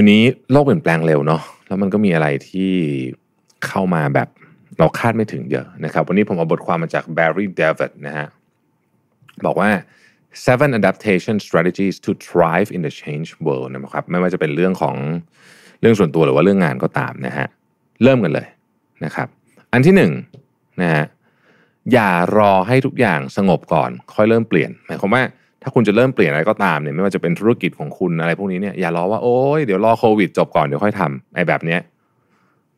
ดี๋ยวนี้โลกเปลี่ยนแปลงเร็วเนาะแล้วมันก็มีอะไรที่เข้ามาแบบเราคาดไม่ถึงเยอะนะครับ วันนี้ผมเอาบทความมาจาก Barry David นะฮะบอกว่า seven adaptation strategies to thrive in the change world นะครับไม่ว่าจะเป็นเรื่องของเรื่องส่วนตัวหรือว่าเรื่องงานก็ตามนะฮะเริ่มกันเลยนะครับ อันที่หนึ่งนะฮะอย่ารอให้ทุกอย่างสงบก่อน ค่อยเริ่มเปลี่ยนหมายความว่า ถ้าคุณจะเริ่มเปลี่ยนอะไรก็ตามเนี่ยไม่ว่าจะเป็นธุรกิจของคุณอะไรพวกนี้เนี่ยอย่ารอว่าโอ้ยเดี๋ยวรอโควิดจบก่อนเดี๋ยวค่อยทำไอ้แบบเนี้ย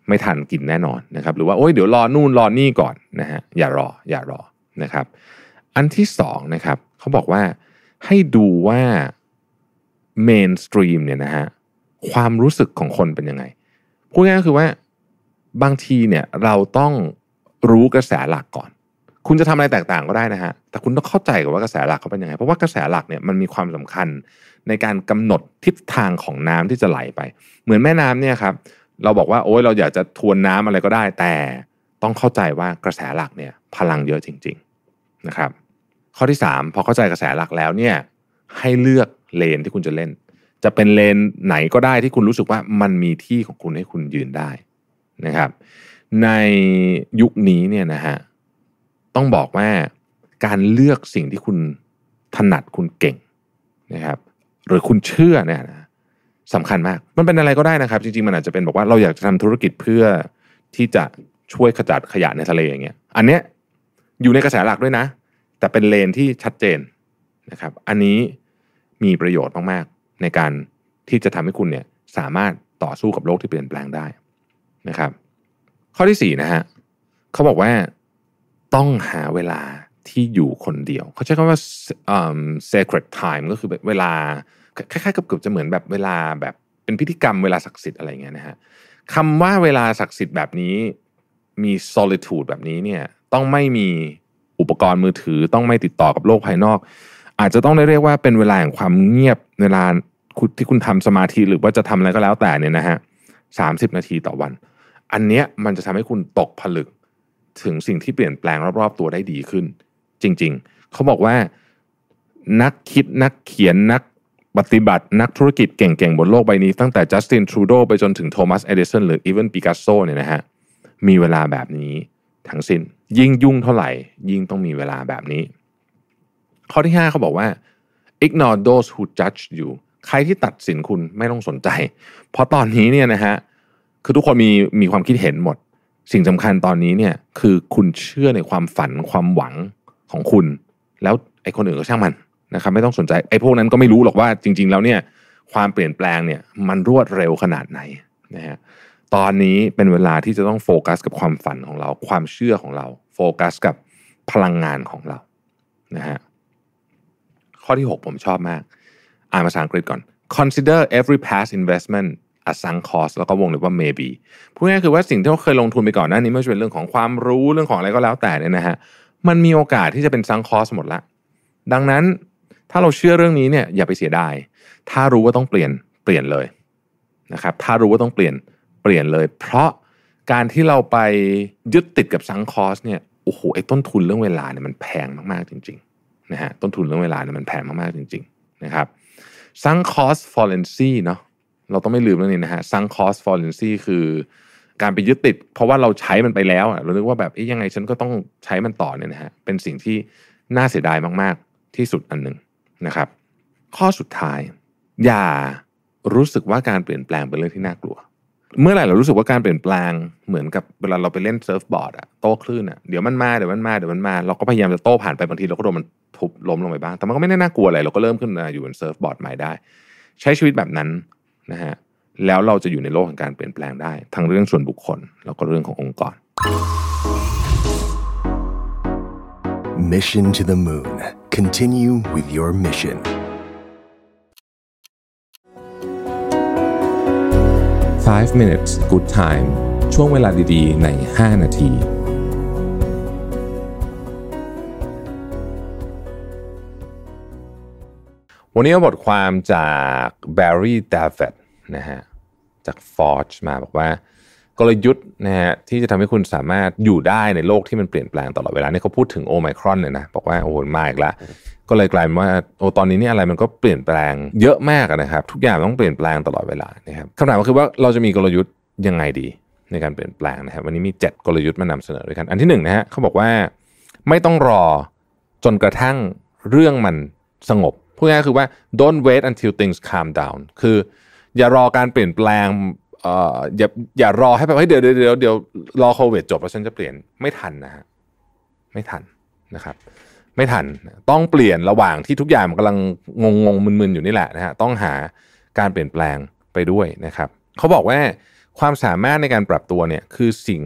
ไม่ทันกินแน่นอนนะครับ หรือว่าโอ้ยเดี๋ยวรอนู่นรอนี่ก่อนนะฮะอย่ารออย่ารอนะครับ อันที่สองนะครับเขาบอกว่าให้ดูว่า mainstream เนี่ยนะฮะความรู้สึกของคนเป็นยังไงพูดง่ายๆก็คือว่าบางทีเนี่ยเราต้องรู้กระแสหลักก่อน คุณจะทำอะไรแตกต่างก็ได้นะฮะ แต่คุณต้องเข้าใจก่อนว่ากระแสหลักเขาเป็นยังไง เพราะว่ากระแสหลักเนี่ยมันมีความสำคัญในการกำหนดทิศทางของน้ำที่จะไหลไป เหมือนแม่น้ำเนี่ยครับ เราบอกว่าโอ้ยเราอยากจะทวนน้ำอะไรก็ได้ แต่ต้องเข้าใจว่ากระแสหลักเนี่ยพลังเยอะจริง ๆนะครับ ข้อที่ 3 พอเข้าใจกระแสหลักแล้วเนี่ยให้เลือกเลนที่คุณจะเล่น จะเป็นเลนไหนก็ได้ที่คุณรู้สึกว่ามันมีที่ของคุณให้คุณยืนได้นะครับ ในยุคนี้เนี่ยนะฮะ ต้องบอกว่าการเลือกสิ่งที่คุณถนัดคุณเก่งนะครับ หรือคุณเชื่อเนี่ยนะสำคัญมาก มันเป็นอะไรก็ได้นะครับ จริงๆ มันอาจจะเป็นบอกว่าเราอยากจะทำธุรกิจเพื่อที่จะช่วยขจัดขยะในทะเลอย่างเงี้ย อันเนี้ยอยู่ในกระแสหลักด้วยนะ แต่เป็นเลนที่ชัดเจนนะครับ อันนี้มีประโยชน์มากๆในการที่จะทำให้คุณเนี่ยสามารถต่อสู้กับโลกที่เปลี่ยนแปลงได้นะครับ ข้อที่สี่นะฮะเขาบอกว่า ต้องหาเวลาที่อยู่คนเดียว เขาใช้คำว่า sacred time ก็คือเวลาคล้ายๆกับเกือบจะเหมือนแบบเวลาแบบเป็นพิธีกรรมเวลาศักดิ์สิทธิ์อะไรเงี้ยนะฮะคำว่าเวลาศักดิ์สิทธิ์แบบนี้มี solitude แบบนี้เนี่ยต้องไม่มีอุปกรณ์มือถือต้องไม่ติดต่อกับโลกภายนอก อาจจะต้องได้เรียกว่าเป็นเวลาแห่งความเงียบเวลาที่คุณทำสมาธิหรือว่าจะทำอะไรก็แล้วแต่เนี่ยนะฮะสามสิบนาทีต่อวัน อันเนี้ยมันจะทำให้คุณตกผลึก ถึงสิ่งที่เปลี่ยนแปลงรอบๆ ตัวได้ดีขึ้น จริง ๆ เขาบอกว่านักคิดนักเขียนนักปฏิบัตินักธุรกิจเก่งๆ บนโลกใบนี้ตั้งแต่จัสตินทรูโดไปจนถึงโทมัสเอดิสันหรือ even ปิกัสโซเนี่ยนะฮะมีเวลาแบบนี้ทั้งสิน้น ยิ่งยุ่งเท่าไหร่ ยิ่งต้องมีเวลาแบบนี้ ข้อที่ 5 เขาบอกว่า ignore those who judge you ใครที่ตัดสินคุณไม่ต้องสนใจ เพราะตอนนี้เนี่ยนะฮะคือทุกคนมีมีความคิดเห็นหมด สิ่งสำคัญตอนนี้เนี่ยคือคุณเชื่อในความฝันความหวังของคุณ แล้วไอ้คนอื่นก็ช่างมันนะครับไม่ต้องสนใจไอ้พวกนั้นก็ไม่รู้หรอกว่าจริง ๆ แล้วเนี่ยความเปลี่ยนแปลงเนี่ยมันรวดเร็วขนาดไหนนะฮะตอนนี้เป็นเวลาที่จะต้องโฟกัสกับความฝันของเรา ความเชื่อของเรา โฟกัสกับพลังงานของเรานะฮะข้อที่ 6 ผมชอบมาก อ่านภาษาอังกฤษก่อน consider every past investment a sunk cost แล้วก็วงเล็บว่า maybe พูดง่ายคือว่าสิ่งที่เราเคยลงทุนไปก่อนหน้านี้ไม่ว่าจะเป็นเรื่องของความรู้เรื่องของอะไรก็แล้วแต่เนี่ยนะฮะมันมีโอกาสที่จะเป็น sunk cost หมดละดังนั้นถ้าเราเชื่อเรื่องนี้เนี่ยอย่าไปเสียดายถ้ารู้ว่าต้องเปลี่ยนเปลี่ยนเลยนะครับถ้ารู้ว่าต้องเปลี่ยนเปลี่ยนเลย เพราะการที่เราไปยึดติดกับ sunk cost เนี่ยโอ้โหไอ้ต้นทุนเรื่องเวลาเนี่ยมันแพงมากๆจริงๆนะฮะต้นทุนเรื่องเวลาเนี่ยมันแพงมากๆจริงๆนะครับ sunk cost fallacy เนาะ เราต้องไม่ลืมเรื่องนี้นะฮะ sunk cost fallacy คือการไปยึดติด เพราะว่าเราใช้มันไปแล้วเราคิดว่าแบบยังไงฉันก็ต้องใช้มันต่อเนี่ยนะฮะเป็นสิ่งที่น่าเสียดายมาก ๆ ที่สุดอันหนึ่งนะครับ ข้อสุดท้าย อย่ารู้สึกว่าการเปลี่ยนแปลงเป็นเรื่องที่น่ากลัว เมื่อไหร่เรารู้สึกว่าการเปลี่ยนแปลงเหมือนกับเวลาเราไปเล่นเซิร์ฟบอร์ดอะโต้คลื่นอะเดี๋ยวมันมาเดี๋ยวมันมาเดี๋ยวมันมา เราก็พยายามจะโต้ผ่านไปบางทีเราก็โดนมันทุบล้มลงไปบ้างแต่มันก็ไม่ได้น่ากลัวอะไรเราก็เริ่มขึ้นมาอยู่บนเซิร์ฟบอร์ดใหม่ได้ ใช้ชีวิตแบบนั้น นะฮะแล้วเราจะอยู่ในโลกของการเปลี่ยนแปลงได้ ทั้งเรื่องส่วนบุคคล แล้วก็เรื่องขององค์กร Mission to the Moon. Continue with your mission. Five minutes good time ช่วงเวลาดีๆ ใน 5 นาทีวันนี้เอาบทความจาก Barry David นะฮะจาก Forge มาบอกว่ากลยุทธ์นะฮะที่จะทำให้คุณสามารถอยู่ได้ในโลกที่มันเปลี่ยนแปลงตลอดเวลานี่เขาพูดถึงโอไมครอนเลยนะบอกว่าโอ้โหมาอีกแล้วก็เลยกลายเป็นว่าโอ้ตอนนี้เนี่ยอะไรมันก็เปลี่ยนแปลงเยอะมากนะครับ ทุกอย่างต้องเปลี่ยนแปลงตลอดเวลานะครับคำถามก็คือว่าเราจะมีกลยุทธ์ยังไงดีในการเปลี่ยนแปลงนะครับ วันนี้มี 7 กลยุทธ์มานำเสนอด้วยกัน อันที่หนึ่งนะฮะเขาบอกว่าไม่ต้องรอจนกระทั่งเรื่องมันสงบพูดง่ายๆคือว่า don't wait until things calm down คือ อย่ารอการเปลี่ยนแปลงเอ่ออย่าอย่ารอให้แบบเฮ้ยเดี๋ยวเดี๋ยวเดี๋ยวรอโควิดจบแล้วฉันจะเปลี่ยนไม่ทันนะฮะไม่ทันนะครับ ไม่ทันต้องเปลี่ยนระหว่างที่ทุกอย่างมันกำลังงงงมึนๆอยู่นี่แหละนะฮะต้องหาการเปลี่ยนแปลงไปด้วยนะครับเขาบอกว่าความสามารถในการปรับตัวเนี่ยคือสิ่ง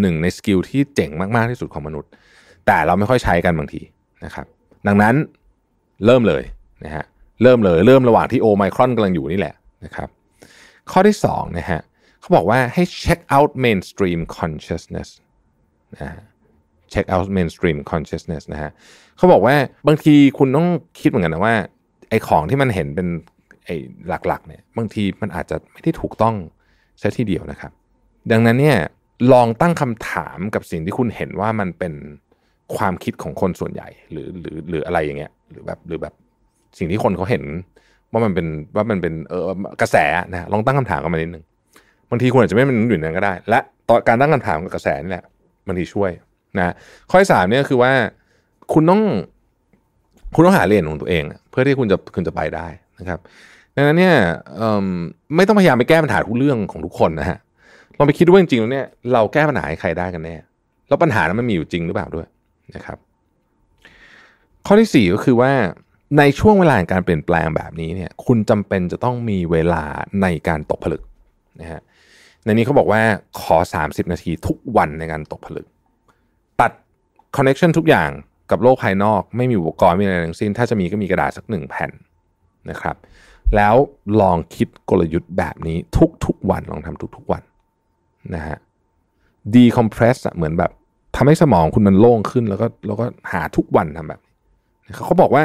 หนึ่งในสกิลที่เจ๋งมากๆที่สุดของมนุษย์ แต่เราไม่ค่อยใช้กันบางทีนะครับ ดังนั้นเริ่มเลยนะฮะ เริ่มเลยเริ่มระหว่างที่โอไมครอนกำลังอยู่นี่แหละนะครับข้อที่สองนะฮะเขาบอกว่าให้ check out mainstream consciousness นะฮะ check out mainstream consciousness นะฮะเขาบอกว่าบางทีคุณต้องคิดเหมือนกันนะว่าไอ้ของที่มันเห็นเป็นไอ้หลักๆเนี่ยบางทีมันอาจจะไม่ได้ถูกต้องซะทีเดียวนะครับ ดังนั้นเนี่ยลองตั้งคำถามกับสิ่งที่คุณเห็นว่ามันเป็นความคิดของคนส่วนใหญ่หรือหรือหรืออะไรอย่างเงี้ยหรือแบบหรือแบบ สิ่งที่คนเขาเห็นว่ามันเป็นว่ามันเป็นเออกระแสนะฮะลองตั้งคำถามกันมานิดนึงบางทีคุณอาจจะไม่เป็นอยู่นนั้นก็ได้ และต่อการตั้งคำถามกับกระแสนี่แหละบางทีช่วยนะข้อที่สามเนี่ยคือว่าคุณต้องคุณต้องหาเลนของตัวเอง เพื่อที่คุณจะคุณจะไปได้นะครับดังนั้นเนี่ยไม่ต้องพยายามไปแก้ปัญหาทุกเรื่องของทุกคนนะฮะลองไปคิดดูว่าจริงๆแล้วเนี่ยเราแก้ปัญหาให้ใครได้กันแน่แล้วปัญหานั้นมันมีอยู่จริงหรือเปล่าด้วยนะครับ ข้อที่สี่ก็คือว่า ในช่วงเวลาการเปลี่ยนแปลงแบบนี้เนี่ยคุณจำเป็นจะต้องมีเวลาในการตกผลึกนะฮะในนี้เขาบอกว่าขอ 30 นาทีทุกวันในการตกผลึก ตัดคอนเน็ชันทุกอย่างกับโลกภายนอก ไม่มีอุปกรณ์ไม่มีอะไรทั้งสิ้น ถ้าจะมีก็มีกระดาษสักหนึ่งแผ่นนะครับ แล้วลองคิดกลยุทธ์แบบนี้ทุกๆวันลองทำทุกๆวันนะฮะดีคอมเพรสเหมือนแบบทำให้สมองคุณมันโล่งขึ้นแล้วก็แล้วก็หาทุกวันทำแบบเขาบอกว่า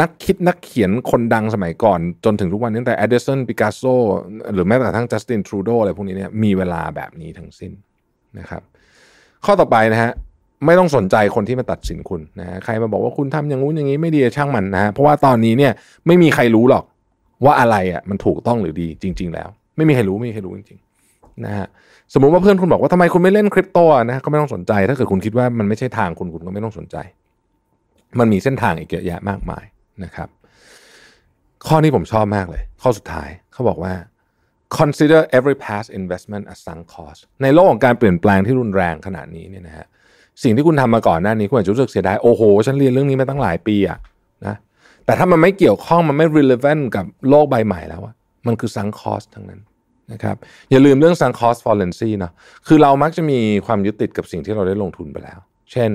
นักคิดนักเขียนคนดังสมัยก่อน จนถึงทุกวันนี้แต่ Edison Picasso หรือแม้แต่ทั้ง Justin Trudeau อะไรพวกนี้เนี่ยมีเวลาแบบนี้ทั้งสิ้นนะครับ ข้อต่อไปนะฮะไม่ต้องสนใจคนที่มาตัดสินคุณนะฮะใครมาบอกว่าคุณทำอย่างงู้นอย่างนี้ไม่ดีช่างมันนะฮะเพราะว่าตอนนี้เนี่ยไม่มีใครรู้หรอกว่าอะไรอะมันถูกต้องหรือดีจริง ๆ แล้ว ไม่มีใครรู้ไม่มีใครรู้จริงๆนะฮะสมมุติว่าเพื่อนคุณบอกว่าทำไมคุณไม่เล่นคริปโตนะก็ไม่ต้องสนใจ ถ้าเกิดคุณคิดว่ามันไม่ใช่ทางคุณคุณก็ไม่ต้องสนใจ มันมีเส้นทางอีกเยอะแยะมากมายนะครับ ข้อนี้ผมชอบมากเลย ข้อสุดท้ายเขาบอกว่า consider every past investment a sunk cost ในโลกของการเปลี่ยนแปลงที่รุนแรงขนาดนี้เนี่ยนะฮะสิ่งที่คุณทำมาก่อนหน้านี้คุณอาจจะรู้สึกเสียดายโอ้โห ฉันเรียนเรื่องนี้มาตั้งหลายปีอะนะแต่ถ้ามันไม่เกี่ยวข้องมันไม่ relevant กับโลกใบใหม่แล้วอะมันคือ sunk cost ทั้งนั้นนะครับอย่าลืมเรื่อง sunk cost fallacy เนาะคือเรามักจะมีความยึดติดกับสิ่งที่เราได้ลงทุนไปแล้ว เช่น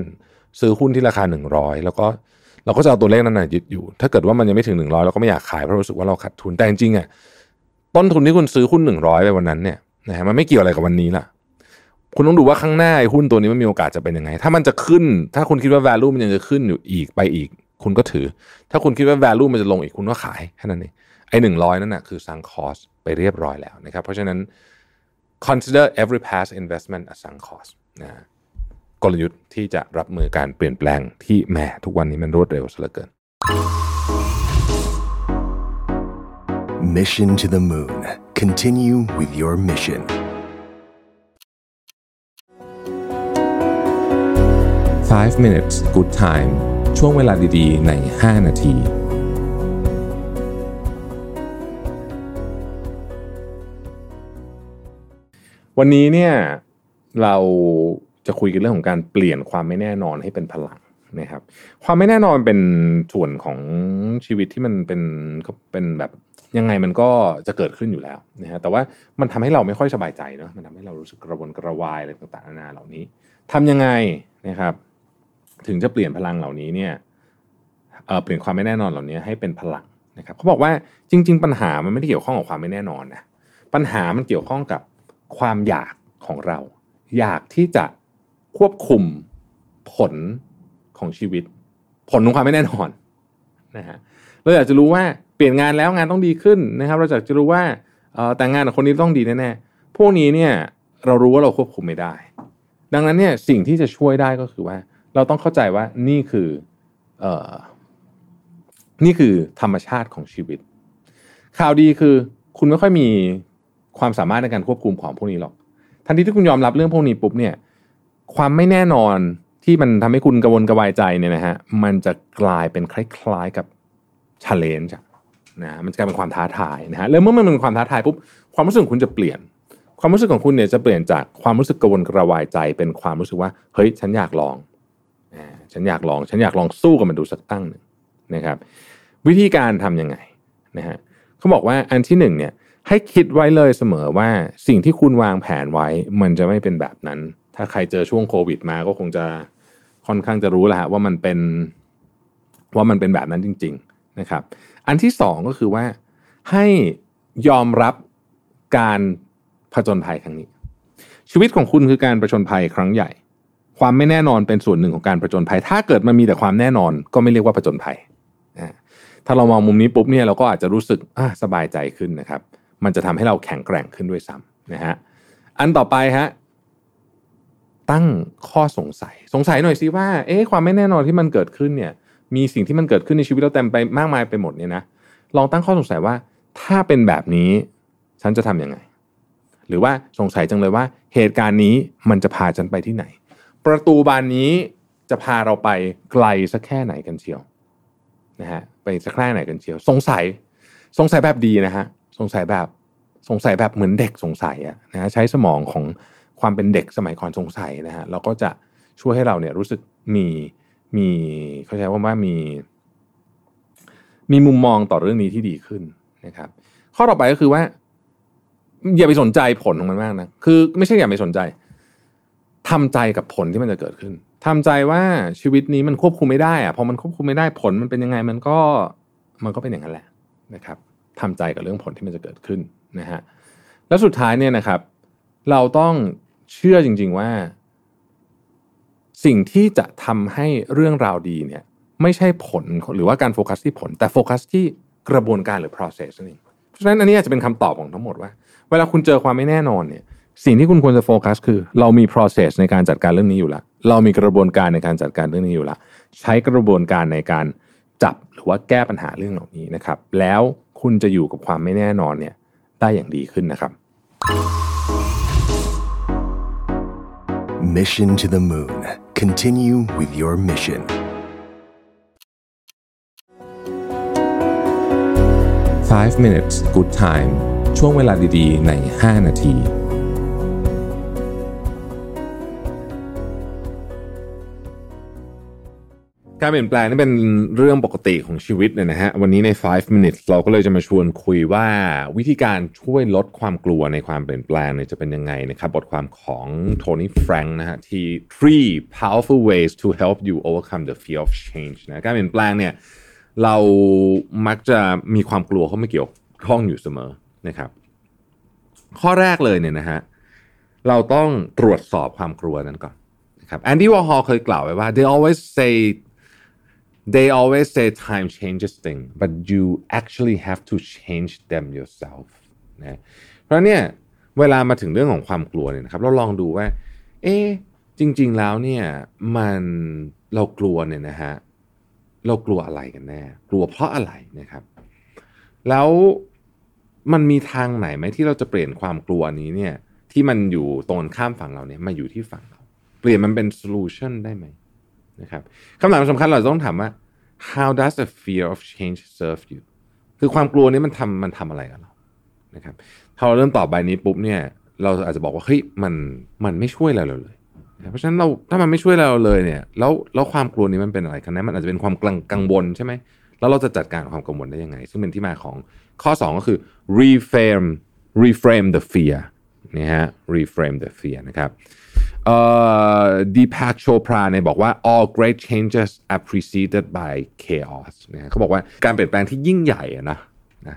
ซื้อหุ้นที่ราคา 100 แล้วก็เราก็จะเอาตัวเลขนั้นนะยึดอยู่ ถ้าเกิดว่ามันยังไม่ถึง 100 เราก็ไม่อยากขายเพราะรู้สึกว่าเราขาดทุนแต่จริงๆอะต้นทุนที่คุณซื้อหุ้น 100 ไปวันนั้นเนี่ยนะฮะมันไม่เกี่ยวอะไรกับวันนี้ล่ะ คุณต้องดูว่าข้างหน้าหุ้นตัวนี้มันมีโอกาสจะเป็นยังไง ถ้ามันจะขึ้น ถ้าคุณคิดว่า value มันยังจะขึ้นอยู่อีกไปอีก คุณก็ถือ ถ้าคุณคิดว่า value มันจะลงอีกคุณก็ขายแค่นั้นเองไอ้หนึ่งร้อยนั่นนะคือ sunk cost ไปเรียบร้อยแล้วนะครับเพราะฉะนั้น consider every past investment a sunk cost นะ กลยุทธ์ที่จะรับมือการเปลี่ยนแปลงที่แหมทุกวันนี้มันรวดเร็วซะเหลือเกิน Mission to the Moon. Continue with your mission. Five minutes good time ช่วงเวลาดีๆ ใน 5 นาที วันนี้เนี่ยเรา จะคุยกันเรื่องของการเปลี่ยนความไม่แน่นอนให้เป็นพลังนะครับ ความไม่แน่นอนเป็นส่วนของชีวิตที่มันเป็นเป็นแบบยังไงมันก็จะเกิดขึ้นอยู่แล้วนะฮะแต่ว่ามันทำให้เราไม่ค่อยสบายใจเนาะมันทำให้เรารู้สึกกระวนกระวายอะไรต่างๆนานาเหล่านี้ทำยังไงนะครับ ถึงจะเปลี่ยนพลังเหล่านี้เนี่ยเเปลี่ยนความไม่แน่นอนเหล่านี้ให้เป็นพลังนะครับเขาบอกว่าจริง ๆ ปัญหามันไม่ได้เกี่ยวข้องกับความไม่แน่นอนนะปัญหามันเกี่ยวข้องกับความอยากของเรา อยากที่จะ ควบคุมผลของชีวิต ผลของความไม่แน่นอนนะฮะเราอยากจะรู้ว่าเปลี่ยนงานแล้วงานต้องดีขึ้นนะครับ เราอยากจะรู้ว่าแต่งงานกับคนนี้ต้องดีแน่ๆพวกนี้เนี่ยเรารู้ว่าเราควบคุมไม่ได้ ดังนั้นเนี่ยสิ่งที่จะช่วยได้ก็คือว่า เราต้องเข้าใจว่านี่คือเออนี่คือธรรมชาติของชีวิต ข่าวดีคือคุณไม่ค่อยมีความสามารถในการควบคุมของพวกนี้หรอก ทันทีที่คุณยอมรับเรื่องพวกนี้ปุ๊บเนี่ย ความไม่แน่นอนที่มันทำให้คุณกระวนกระวายใจเนี่ยนะฮะมันจะกลายเป็นคล้ายๆกับชาเลนจ์นะมันจะกลายเป็นความท้าทายนะฮะแล้วเมื่อมันเป็นความท้าทายปุ๊บความรู้สึกของคุณจะเปลี่ยน ความรู้สึกของคุณเนี่ยจะเปลี่ยนจากความรู้สึกกระวนกระวายใจ เป็นความรู้สึกว่าเฮ้ยฉันอยากลองฉันอยากลอง ฉันอยากลองสู้กับมันดูสักตั้งหนึ่งนะครับ วิธีการทํำยังไงนะฮะเขาบอกว่าอันที่หนึ่งเนี่ยให้คิดไว้เลยเสมอว่าสิ่งที่คุณวางแผนไว้มันจะไม่เป็นแบบนั้น ถ้าใครเจอช่วงโควิดมาก็คงจะค่อนข้างจะรู้แหละว่ามันเป็นว่ามันเป็นแบบนั้นจริง ๆนะครับ อันที่สองก็คือว่าให้ยอมรับการผจญภัยครั้งนี้ ชีวิตของคุณคือการประจนภัยครั้งใหญ่ ความไม่แน่นอนเป็นส่วนหนึ่งของการประจนภัย ถ้าเกิดมันมีแต่ความแน่นอนก็ไม่เรียกว่าผจญภัยถ้าเรามองมุมนี้ปุ๊บเนี่ยเราก็อาจจะรู้สึกสบายใจขึ้นนะครับ มันจะทำให้เราแข็งแกร่งขึ้นด้วยซ้ำนะฮะอันต่อไปฮะ ตั้งข้อสงสัย สงสัยหน่อยสิว่า เอ๊ะความไม่แน่นอนที่มันเกิดขึ้นเนี่ย มีสิ่งที่มันเกิดขึ้นในชีวิตเราเต็มไปมากมายไปหมดเนี่ยนะลองตั้งข้อสงสัยว่า ถ้าเป็นแบบนี้ ฉันจะทํำยังไง หรือว่าสงสัยจังเลยว่า เหตุการณ์นี้มันจะพาฉันไปที่ไหน ประตูบานนี้จะพาเราไปไกลสักแค่ไหนกันเชียวนะฮะไปสักแค่ไหนกันเชียว สงสัย สงสัยแบบดีนะฮะสงสัยแบบสงสัยแบบเหมือนเด็กสงสัยอะนะใช้สมองของ ความเป็นเด็กสมัยก่อนสงสัยนะฮะเราก็จะช่วยให้เราเนี่ยรู้สึกมีมีเขาใช้ว่าว่ามี มีมุมมองต่อเรื่องนี้ที่ดีขึ้นนะครับ ข้อต่อไปก็คือว่า อย่าไปสนใจผลของมันมากนะคือ ไม่ใช่อย่าไปสนใจทำใจกับผลที่มันจะเกิดขึ้นทำใจว่าชีวิตนี้มันควบคุมไม่ได้อะพอมันควบคุมไม่ได้ผลมันเป็นยังไง มันก็มันก็เป็นอย่างนั้นแหละนะครับทำใจกับเรื่องผลที่มันจะเกิดขึ้นนะฮะแล้วสุดท้ายเนี่ยนะครับ เราต้อง เชื่อจริง ๆว่า สิ่งที่จะทำให้เรื่องราวดีเนี่ย ไม่ใช่ผลหรือว่าการโฟกัสที่ผล แต่โฟกัสที่กระบวนการหรือ process นั่นเองเพราะฉะนั้นอันนี้อาจจะเป็นคำตอบของทั้งหมดว่า เวลาคุณเจอความไม่แน่นอนเนี่ย สิ่งที่คุณควรจะโฟกัส คือ เรามี process ในการจัดการเรื่องนี้อยู่ล้วเรามีกระบวนการในการจัดการเรื่องนี้อยู่ล้วใช้กระบวนการในการจับหรือว่าแก้ปัญหาเรื่องเหล่านี้นะครับ แล้วคุณจะอยู่กับความไม่แน่นอนเนี่ยได้อย่างดีขึ้นนะครับ Mission to the Moon Continue with your mission 5 minutes good time ช่วงเวลาดีๆ ใน 5 นาที การเปลี่ยนแปลงนี่เป็นเรื่องปกติของชีวิตเนี่ยนะฮะวันนี้ใน 5 minutes เราก็เลยจะมาชวนคุยว่าวิธีการช่วยลดความกลัวในความเปลี่ยนแปลงเนี่ยจะเป็นยังไงนะครับ บทความของโทนี่แฟรงค์นะฮะที่ three powerful ways to help you overcome the fear of change นะการเปลี่ยนแปลงเนี่ยเรามักจะมีความกลัวเข้ามาเกี่ยวข้องอยู่เสมอนะครับ ข้อแรกเลยเนี่ยนะฮะเราต้องตรวจสอบความกลัวนั้นก่อนนะครับแอนดี้วอร์ฮอลเคยกล่าวไว้ว่า they always say they always say time changes things but you actually have to change them yourself นะเพราะเนี่ยเวลามาถึงเรื่องของความกลัวเนี่ยนะครับเราลองดูว่า เอ๊จริง ๆแล้วเนี่ยมันเรากลัวเนี่ยนะฮะเรากลัวอะไรกันแน่ กลัวเพราะอะไรนะครับ แล้วมันมีทางไหนไหมที่เราจะเปลี่ยนความกลัวนี้เนี่ยที่มันอยู่ตรงข้ามฝั่งเราเนี่ยมาอยู่ที่ฝั่งเรา เปลี่ยนมันเป็นโซลูชันได้ไหม นะครับคำถามสำคัญเราต้องถามว่า how does the fear of change serve you คือความกลัวนี้มันทำมันทำอะไรกับเรานะครับถ้าเราเริ่มตอบใบนี้ปุ๊บเนี่ย เราอาจจะบอกว่าเฮ้ยมันมันไม่ช่วยเราเลยเพราะฉะนั้นเราถ้ามันไม่ช่วยเราเลยเนี่ย แล้วแล้วความกลัวนี้มันเป็นอะไรกันแน่มันอาจจะเป็นความกังวลใช่ไหมแล้วเราจะจัดการความกังวลได้ยังไง ซึ่งเป็นที่มาของข้อ 2 ก็คือ reframe reframe the fear นี่ฮะ reframe the fear นะครับ ดีแพคโชพราเนี่ยบอกว่า all great changes are preceded by chaos นะเขาบอกว่าการเปลี่ยนแปลงที่ยิ่งใหญ่นะนะ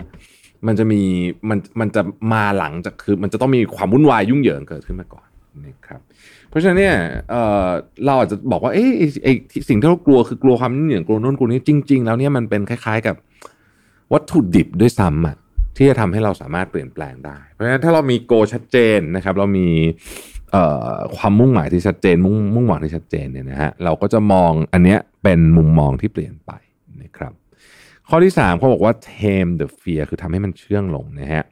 มันจะมีมันมันจะมาหลังจากคือ มันจะต้องมีความวุ่นวายยุ่งเหยิงเกิดขึ้นมาก่อนนะครับเพราะฉะนั้นเนี่ยเเราอาจจะบอกว่าเอ๊ะไอ้ไอ้สิ่งที่เรากลัวคือกลัวความยุ่งเหยิงกลัวโน่นกลัวนี้จริง ๆ แล้วเนี่ยมันเป็นคล้าย ๆ กับวัตถุดิบด้วยซ้ำอะที่จะทำให้เราสามารถเปลี่ยนแปลงได้ เพราะฉะนั้นถ้าเรามีโกชัดเจนนะครับ เรามี ความมุ่งหมายที่ชัดเจน มุ่งมุ่งหวังที่ชัดเจนเนี่ยนะฮะเราก็จะมองอันเนี้ยเป็นมุมมองที่เปลี่ยนไปนะครับ ข้อที่3เขาบอกว่า tame the fear คือทำให้มันเชื่องลงนะฮะ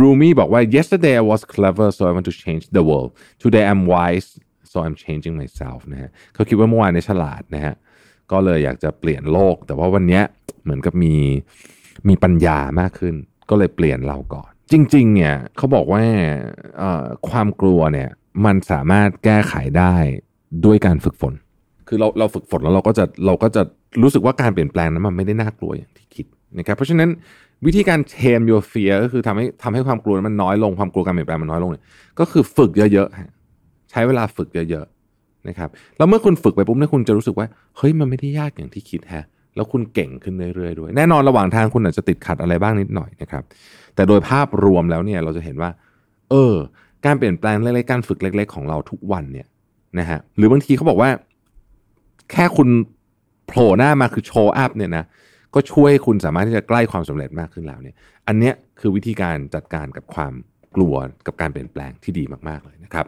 Rumi บอกว่า yesterday I was clever so I want to change the world today I'm wise so I'm changing myself นะฮะเขาคิดว่าเมื่อวานนี้ฉลาดนะฮะก็เลยอยากจะเปลี่ยนโลก แต่ว่าวันเนี้ยเหมือนกับมีมีปัญญามากขึ้น ก็เลยเปลี่ยนเราก่อน จริง ๆ เนี่ยเขาบอกว่าความกลัวเนี่ย มันสามารถแก้ไขได้ด้วยการฝึกฝน คือเราเราฝึกฝนแล้วเราก็จะเราก็จะรู้สึกว่าการเปลี่ยนแปลงนั้นมันไม่ได้น่ากลัวอย่างที่คิดนะครับเพราะฉะนั้นวิธีการ tame your fear ก็คือทำให้ทำให้ความกลัวมันน้อยลงความกลัวการเปลี่ยนแปลงมันน้อยลงเนี่ยก็คือฝึกเยอะๆใช้เวลาฝึกเยอะๆนะครับแล้วเมื่อคุณฝึกไปปุ๊บเนี่ยคุณจะรู้สึกว่าเฮ้ยมันไม่ได้ยากอย่างที่คิดแฮะแล้วคุณเก่งขึ้นเรื่อยๆด้วย แน่นอนระหว่างทางคุณอาจจะติดขัดอะไรบ้างนิดหน่อยนะครับ แต่โดยภาพรวมแล้วเนี่ยเราจะเห็นว่า เออ การเปลี่ยนแปลงเล็กๆการฝึกเล็ก ๆ ของเราทุกวันเนี่ยนะฮะหรือบางทีเขาบอกว่า แค่คุณโผล่หน้ามาคือโชว์อัพเนี่ยนะก็ช่วยคุณสามารถที่จะใกล้ความสำเร็จมากขึ้นแล้วเนี่ย อันเนี้ยคือวิธีการจัดการกับความกลัวกับการเปลี่ยนแปลงที่ดีมากๆเลยนะครับ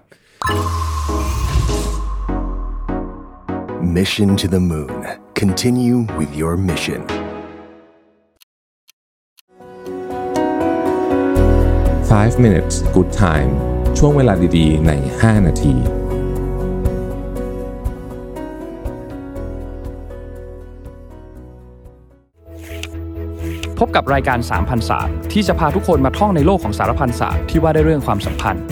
Mission to the Moon. Continue with your mission. Five minutes good time ช่วงเวลาดีๆ ใน 5 นาที พบกับรายการสามพันศาสตร์ที่จะพาทุกคนมาท่องในโลกของสารพันศาสตร์ที่ว่าด้วยเรื่องความสัมพันธ์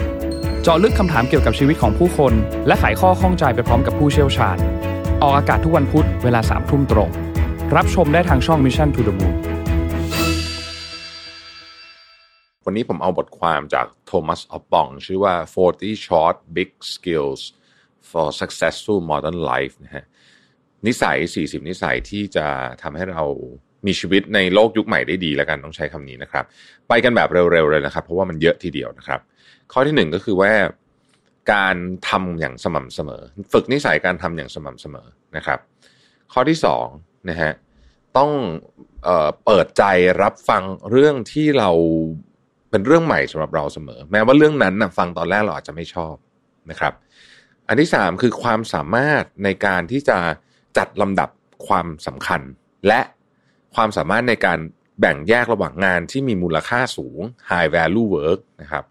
เจาะลึกคำถามเกี่ยวกับชีวิตของผู้คน และไขข้อข้องใจไปพร้อมกับผู้เชี่ยวชาญ ออกอากาศทุกวันพุธเวลาสามทุ่มตรง รับชมได้ทางช่อง Mission to the Moon วันนี้ผมเอาบทความจากโทมัสออฟบอง ชื่อว่า 40 short big skills for successful modern life นะฮะนิสัย 40 นิสัยที่จะทำให้เรามีชีวิตในโลกยุคใหม่ได้ดีแล้วกันต้องใช้คำนี้นะครับ ไปกันแบบเร็วๆเลยนะครับ เพราะว่ามันเยอะทีเดียวนะครับ ข้อที่หนึ่งก็คือว่าการทำอย่างสม่ำเสมอ ฝึกนิสัยการทำอย่างสม่ำเสมอนะครับ ข้อที่สองนะฮะต้องเออเปิดใจรับฟังเรื่องที่เรา เป็นเรื่องใหม่สำหรับเราเสมอ แม้ว่าเรื่องนั้นนะฟังตอนแรกเราอาจจะไม่ชอบนะครับ อันที่สามคือความสามารถในการที่จะจัดลำดับความสำคัญ และความสามารถในการแบ่งแยกระหว่างงานที่มีมูลค่าสูง high value work นะครับ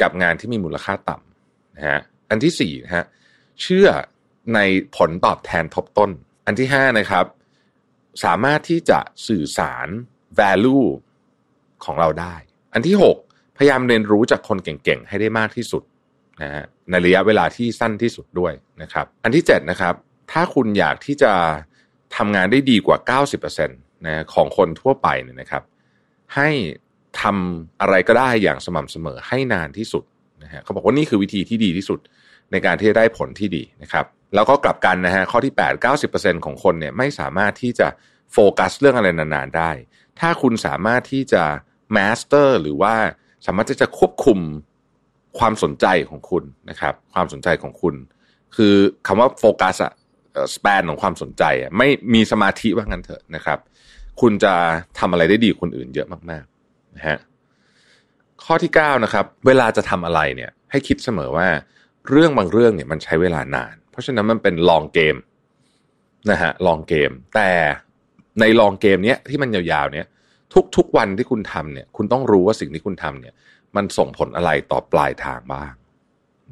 กับงานที่มีมูลค่าต่ำนะฮะอันที่สี่นะฮะเชื่อในผลตอบแทนทบต้น อันที่ห้านะครับ สามารถที่จะสื่อสาร value ของเราได้ อันที่หกพยายามเรียนรู้จากคนเก่งๆ ให้ได้มากที่สุดนะฮะในระยะเวลาที่สั้นที่สุดด้วยนะครับ อันที่เจ็ดนะครับ ถ้าคุณอยากที่จะทำงานได้ดีกว่า 90%นะของคนทั่วไปเนี่ยนะครับ ให้ทำอะไรก็ได้อย่างสม่ำเสมอให้นานที่สุดนะฮะเขาบอกว่านี่คือวิธีที่ดีที่สุดในการที่จะได้ผลที่ดีนะครับ แล้วก็กลับกันนะฮะข้อที่ 8 90%ของคนเนี่ยไม่สามารถที่จะโฟกัสเรื่องอะไรนานๆได้ ถ้าคุณสามารถที่จะ master หรือว่าสามารถที่จะควบคุมความสนใจของคุณนะครับ ความสนใจของคุณ คือคำว่าโฟกัสอะ span ของความสนใจอะไม่มีสมาธิว่างั้นเถอะนะครับ คุณจะทำอะไรได้ดีคนอื่นเยอะมากๆนะฮะข้อที่เก้านะครับ เวลาจะทำอะไรเนี่ย ให้คิดเสมอว่าเรื่องบางเรื่องเนี่ยมันใช้เวลานาน เพราะฉะนั้นมันเป็นลองเกมนะฮะลองเกม แต่ในลองเกมเนี้ยที่มันยาวๆเนี่ย ทุกๆวันที่คุณทำเนี่ย คุณต้องรู้ว่าสิ่งที่คุณทำเนี่ย มันส่งผลอะไรต่อปลายทางบ้าง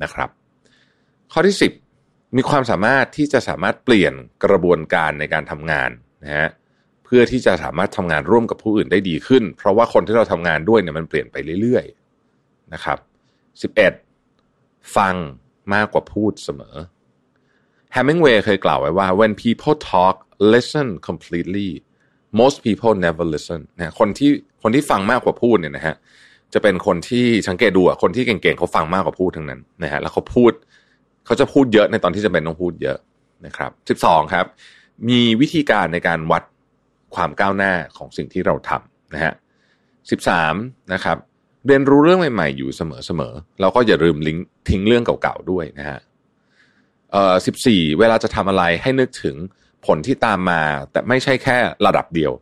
นะครับ ข้อที่สิบมีความสามารถที่จะสามารถเปลี่ยนกระบวนการในการทำงานนะฮะเพื่อที่จะสามารถทำงานร่วมกับผู้อื่นได้ดีขึ้น เพราะว่าคนที่เราทำงานด้วยเนี่ยมันเปลี่ยนไปเรื่อยๆนะครับสิบเอ็ดฟังมากกว่าพูดเสมอแฮมมิงเวย์เคยกล่าวไว้ว่า when people talk listen completely most people never listen นะคนที่คนที่ฟังมากกว่าพูดเนี่ยนะฮะจะเป็นคนที่สังเกตดูอะคนที่เก่งๆเขาฟังมากกว่าพูดทั้งนั้นนะฮะแล้วเขาพูดเขาจะพูดเยอะในตอนที่จะเป็นต้องพูดเยอะนะครับ12ครับ มีวิธีการในการวัดความก้าวหน้าของสิ่งที่เราทำนะฮะ13นะครับ เรียนรู้เรื่องใหม่ๆอยู่เสมอๆแล้วก็อย่าลืมลิงทิ้งเรื่องเก่าๆด้วยนะฮะเอ่อ14เวลาจะทำอะไรให้นึกถึง ผลที่ตามมา แต่ไม่ใช่แค่ระดับเดียว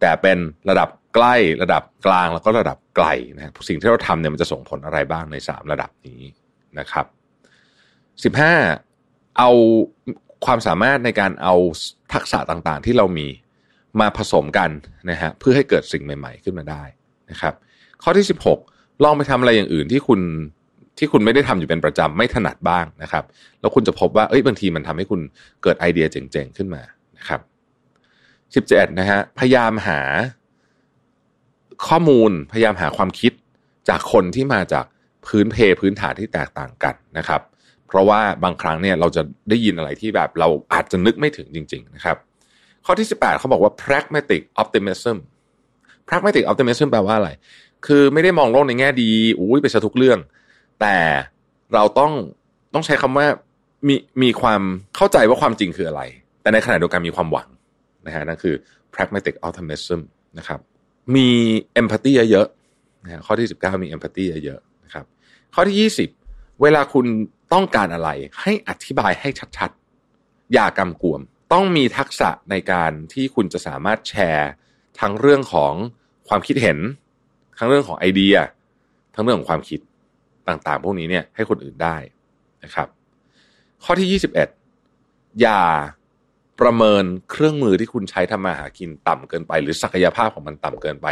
แต่เป็นระดับใกล้ระดับกลางแล้วก็ระดับไกลนะสิ่งที่เราทำเนี่ยมันจะส่งผลอะไรบ้างใน 3 ระดับนี้นะครับ 15 เอาความสามารถในการเอาทักษะต่างๆ ที่เรามีมาผสมกันนะฮะเพื่อให้เกิดสิ่งใหม่ ๆ ขึ้นมาได้นะครับ ข้อที่ 16 ลองไปทำอะไรอย่างอื่นที่คุณ ที่คุณไม่ได้ทำอยู่เป็นประจำไม่ถนัดบ้างนะครับ แล้วคุณจะพบว่าเอ้ยบางทีมันทำให้คุณเกิดไอเดียเจ๋งๆขึ้นมานะครับ17นะฮะพยายามหาข้อมูลพยายามหาความคิดจากคนที่มาจากพื้นเพพื้นฐานที่แตกต่างกันนะครับ เพราะว่าบางครั้งเนี่ยเราจะได้ยินอะไรที่แบบเราอาจจะนึกไม่ถึงจริง ๆ นะครับ ข้อที่ 18 เขาบอกว่า pragmatic optimism pragmatic optimism แปลว่าอะไร คือไม่ได้มองโลกในแง่ดีอุ้ยไปซะทุกเรื่อง แต่เราต้องต้องใช้คำว่ามีมีความเข้าใจว่าความจริงคืออะไร แต่ในขณะเดียวกันมีความหวังนะฮะนั่นคือ pragmatic optimism นะครับมี empathy เยอะๆนะฮะข้อที่ 19 มี empathy เยอะๆนะครับข้อที่ 20 เวลาคุณต้องการอะไร ให้อธิบายให้ชัดๆ อย่ากำกวม ต้องมีทักษะในการที่คุณจะสามารถแชร์ทั้งเรื่องของความคิดเห็น ทั้งเรื่องของไอเดีย ทั้งเรื่องของความคิด ต่างๆ พวกนี้เนี่ยให้คนอื่นได้นะครับ ข้อที่ 21 อย่าประเมินเครื่องมือที่คุณใช้ทำมาหากินต่ำเกินไป หรือศักยภาพของมันต่ำเกินไป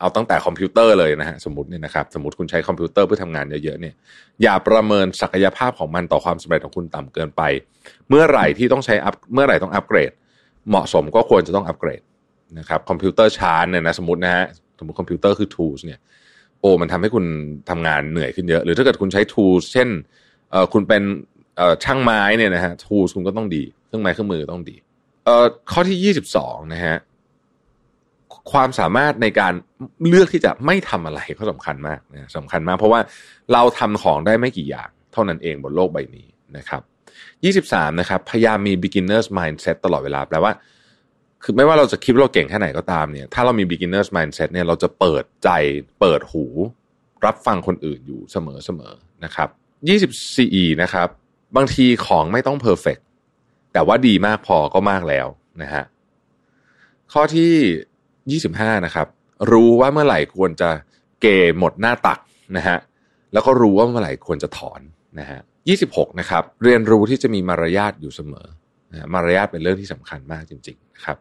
เอาตั้งแต่คอมพิวเตอร์เลยนะฮะสมมติเนี่ยนะครับสมมติคุณใช้คอมพิวเตอร์เพื่อทำงานเยอะๆเนี่ยอย่าประเมินศักยภาพของมันต่อความสำเร็จของคุณต่ำเกินไป เมื่อไหร่ที่ต้องใช้ up เมื่อไหร่ต้องอัปเกรด เหมาะสมก็ควรจะต้องอัปเกรดนะครับคอมพิวเตอร์ช้าเนี่ยนะสมมตินะฮะสมมติคอมพิวเตอร์คือ tools เนี่ย อ้มันทำให้คุณทำงานเหนื่อยขึ้นเยอะ หรือถ้าเกิดคุณใช้ tools เช่นเอ่อคุณเป็นเอ่อช่างไม้เนี่ยนะฮะ tools คุณก็ต้องดี เครื่องไม้เครื่องมือต้องดีเอ่อข้อที่ยี่สิบสองนะฮะความสามารถในการเลือกที่จะไม่ทำอะไรก็สำคัญมากนะสำคัญมาก เพราะว่าเราทำของได้ไม่กี่อย่าง เท่านั้นเองบนโลกใบนี้นะครับยี่สิบสามนะครับ พยายามมี beginners mindset ตลอดเวลาแปลว่า คือไม่ว่าเราจะคิดว่าเราเก่งแค่ไหนก็ตามเนี่ย ถ้าเรามี beginners mindset เนี่ยเราจะเปิดใจเปิดหู รับฟังคนอื่นอยู่เสมอเสมอนะครับยี่สิบสี่นะครับ บางทีของไม่ต้อง perfect แต่ว่าดีมากพอก็มากแล้วนะฮะข้อที่ 25 นะครับ รู้ว่าเมื่อไหร่ควรจะเกหมดหน้าตักนะฮะแล้วก็รู้ว่าเมื่อไหร่ควรจะถอนนะฮะ26 นะครับ เรียนรู้ที่จะมีมารยาทอยู่เสมอนะมารยาทเป็นเรื่องที่สำคัญมากจริง ๆ นะครับ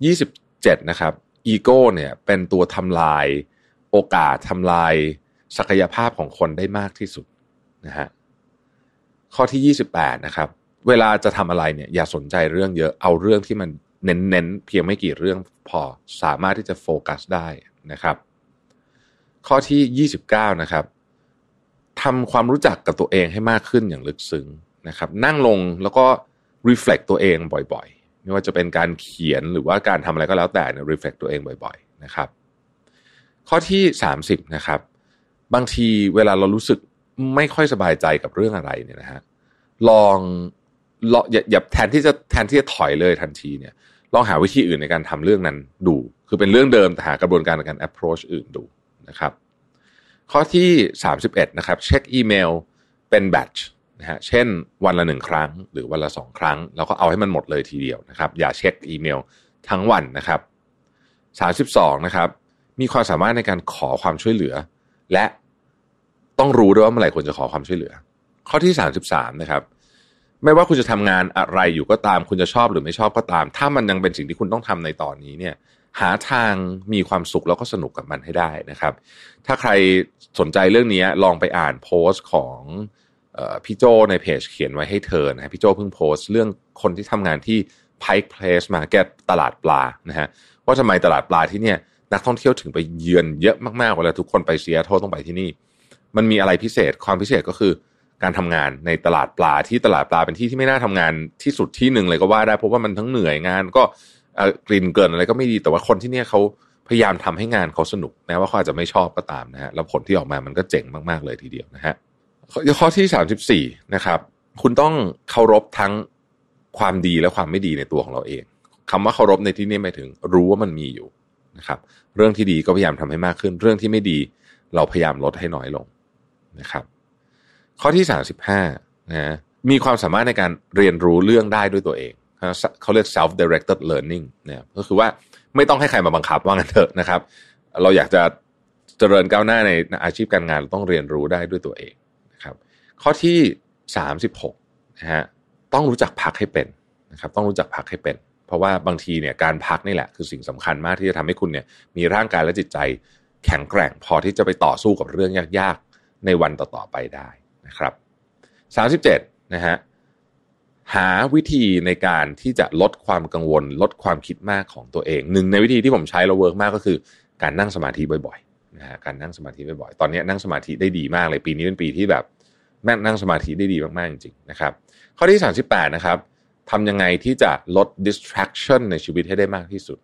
27 นะครับอีโก้เนี่ยเป็นตัวทำลายโอกาสทำลายศักยภาพของคนได้มากที่สุดนะฮะข้อที่ 28 นะครับ เวลาจะทำอะไรเนี่ยอย่าสนใจเรื่องเยอะเอาเรื่องที่มันเน้นๆเพียงไม่กี่เรื่องพอสามารถที่จะโฟกัสได้นะครับ ข้อที่ 29 นะครับทำความรู้จักกับตัวเองให้มากขึ้นอย่างลึกซึ้งนะครับ นั่งลงแล้วก็ reflect ตัวเองบ่อย ไม่ว่าจะเป็นการเขียนหรือว่าการทำอะไรก็แล้วแต่เนี่ย reflect ตัวเองบ่อย ๆ นะครับ ข้อที่ 30 นะครับ บางทีเวลาเรารู้สึกไม่ค่อยสบายใจกับเรื่องอะไรเนี่ยนะฮะลองลองอย่าอย่าแทนที่จะแทนที่จะถอยเลยทันทีเนี่ย ลองหาวิธีอื่นในการทำเรื่องนั้นดู คือเป็นเรื่องเดิมแต่หากระบวนการในการ approach อื่นดูนะครับ ข้อที่ 31 นะครับ เช็คอีเมลเป็นแบตช์ นะฮะเช่นวันละหนึ่งครั้ง หรือวันละสองครั้ง แล้วก็เอาให้มันหมดเลยทีเดียวนะครับ อย่าเช็คอีเมลทั้งวันนะครับ32นะครับ มีความสามารถในการขอความช่วยเหลือ และต้องรู้ด้วยว่าเมื่อไหร่ควรจะขอความช่วยเหลือ ข้อที่ 33นะครับ ไม่ว่าคุณจะทำงานอะไรอยู่ก็ตามคุณจะชอบหรือไม่ชอบก็ตาม ถ้ามันยังเป็นสิ่งที่คุณต้องทำในตอนนี้เนี่ยหาทางมีความสุขแล้วก็สนุกกับมันให้ได้นะครับ ถ้าใครสนใจเรื่องนี้ลองไปอ่านโพสต์ของ พี่โจในเพจเขียนไว้ให้เธอนะพี่โจเพิ่งโพสต์เรื่องคนที่ทำงานที่ Pike Place Market ตลาดปลานะฮะว่าทำไมตลาดปลาที่เนี่ยนักท่องเที่ยวถึงไปเยือนเยอะมากๆเวลาทุกคนไปเซียโตรต้องไปที่นี่ มันมีอะไรพิเศษความพิเศษก็คือการทำงานในตลาดปลาที่ตลาดปลาเป็นที่ที่ไม่น่าทำงานที่สุดที่หนึ่งเลยก็ว่าได้เพราะว่ามันทั้งเหนื่อยงานก็กลิ่นเกินอะไรก็ไม่ดีแต่ว่าคนที่เนี่ยเขาพยายามทำให้งานเขาสนุกแม้ว่าเขาอาจจะไม่ชอบก็ตามนะฮะแล้วผลที่ออกมามันก็เจ๋งมากๆเลยทีเดียวนะฮะ ข้อที่สามสิบสี่นะครับ คุณต้องเคารพทั้งความดีและความไม่ดีในตัวของเราเองคำว่าเคารพในที่นี้หมายถึง รู้ว่ามันมีอยู่นะครับ เรื่องที่ดีก็พยายามทำให้มากขึ้น เรื่องที่ไม่ดีเราพยายามลดให้น้อยลงนะครับ ข้อที่สามสิบห้านะมีความสามารถในการเรียนรู้เรื่องได้ด้วยตัวเองเขาเรียก self directed learning เนี่ยก็คือว่าไม่ต้องให้ใครมาบังคับว่างั้นเถอะนะครับ เราอยากจะเจริญก้าวหน้าในอาชีพการงานต้องเรียนรู้ได้ด้วยตัวเอง ข้อที่สามสิบหกนะฮะต้องรู้จักพักให้เป็นนะครับต้องรู้จักพักให้เป็น เพราะว่าบางทีเนี่ยการพักนี่แหละคือสิ่งสำคัญมากที่จะทำให้คุณเนี่ยมีร่างกายและจิตใจแข็งแกร่ง พอที่จะไปต่อสู้กับเรื่องยากๆในวันต่อๆไปได้นะครับสามสิบเจ็ดนะฮะหาวิธีในการที่จะลดความกังวล ลดความคิดมากของตัวเองหนึ่งในวิธีที่ผมใช้แล้ว work มากก็คือ การนั่งสมาธิบ่อยๆนะฮะการนั่งสมาธิบ่อยๆ ตอนนี้นั่งสมาธิได้ดีมากเลยปีนี้เป็นปีที่แบบ แม่งนั่งสมาธิได้ดีมาก ๆ จริง ๆ นะครับ ข้อที่ 38 นะครับทำยังไงที่จะลด distraction ในชีวิตให้ได้มากที่สุด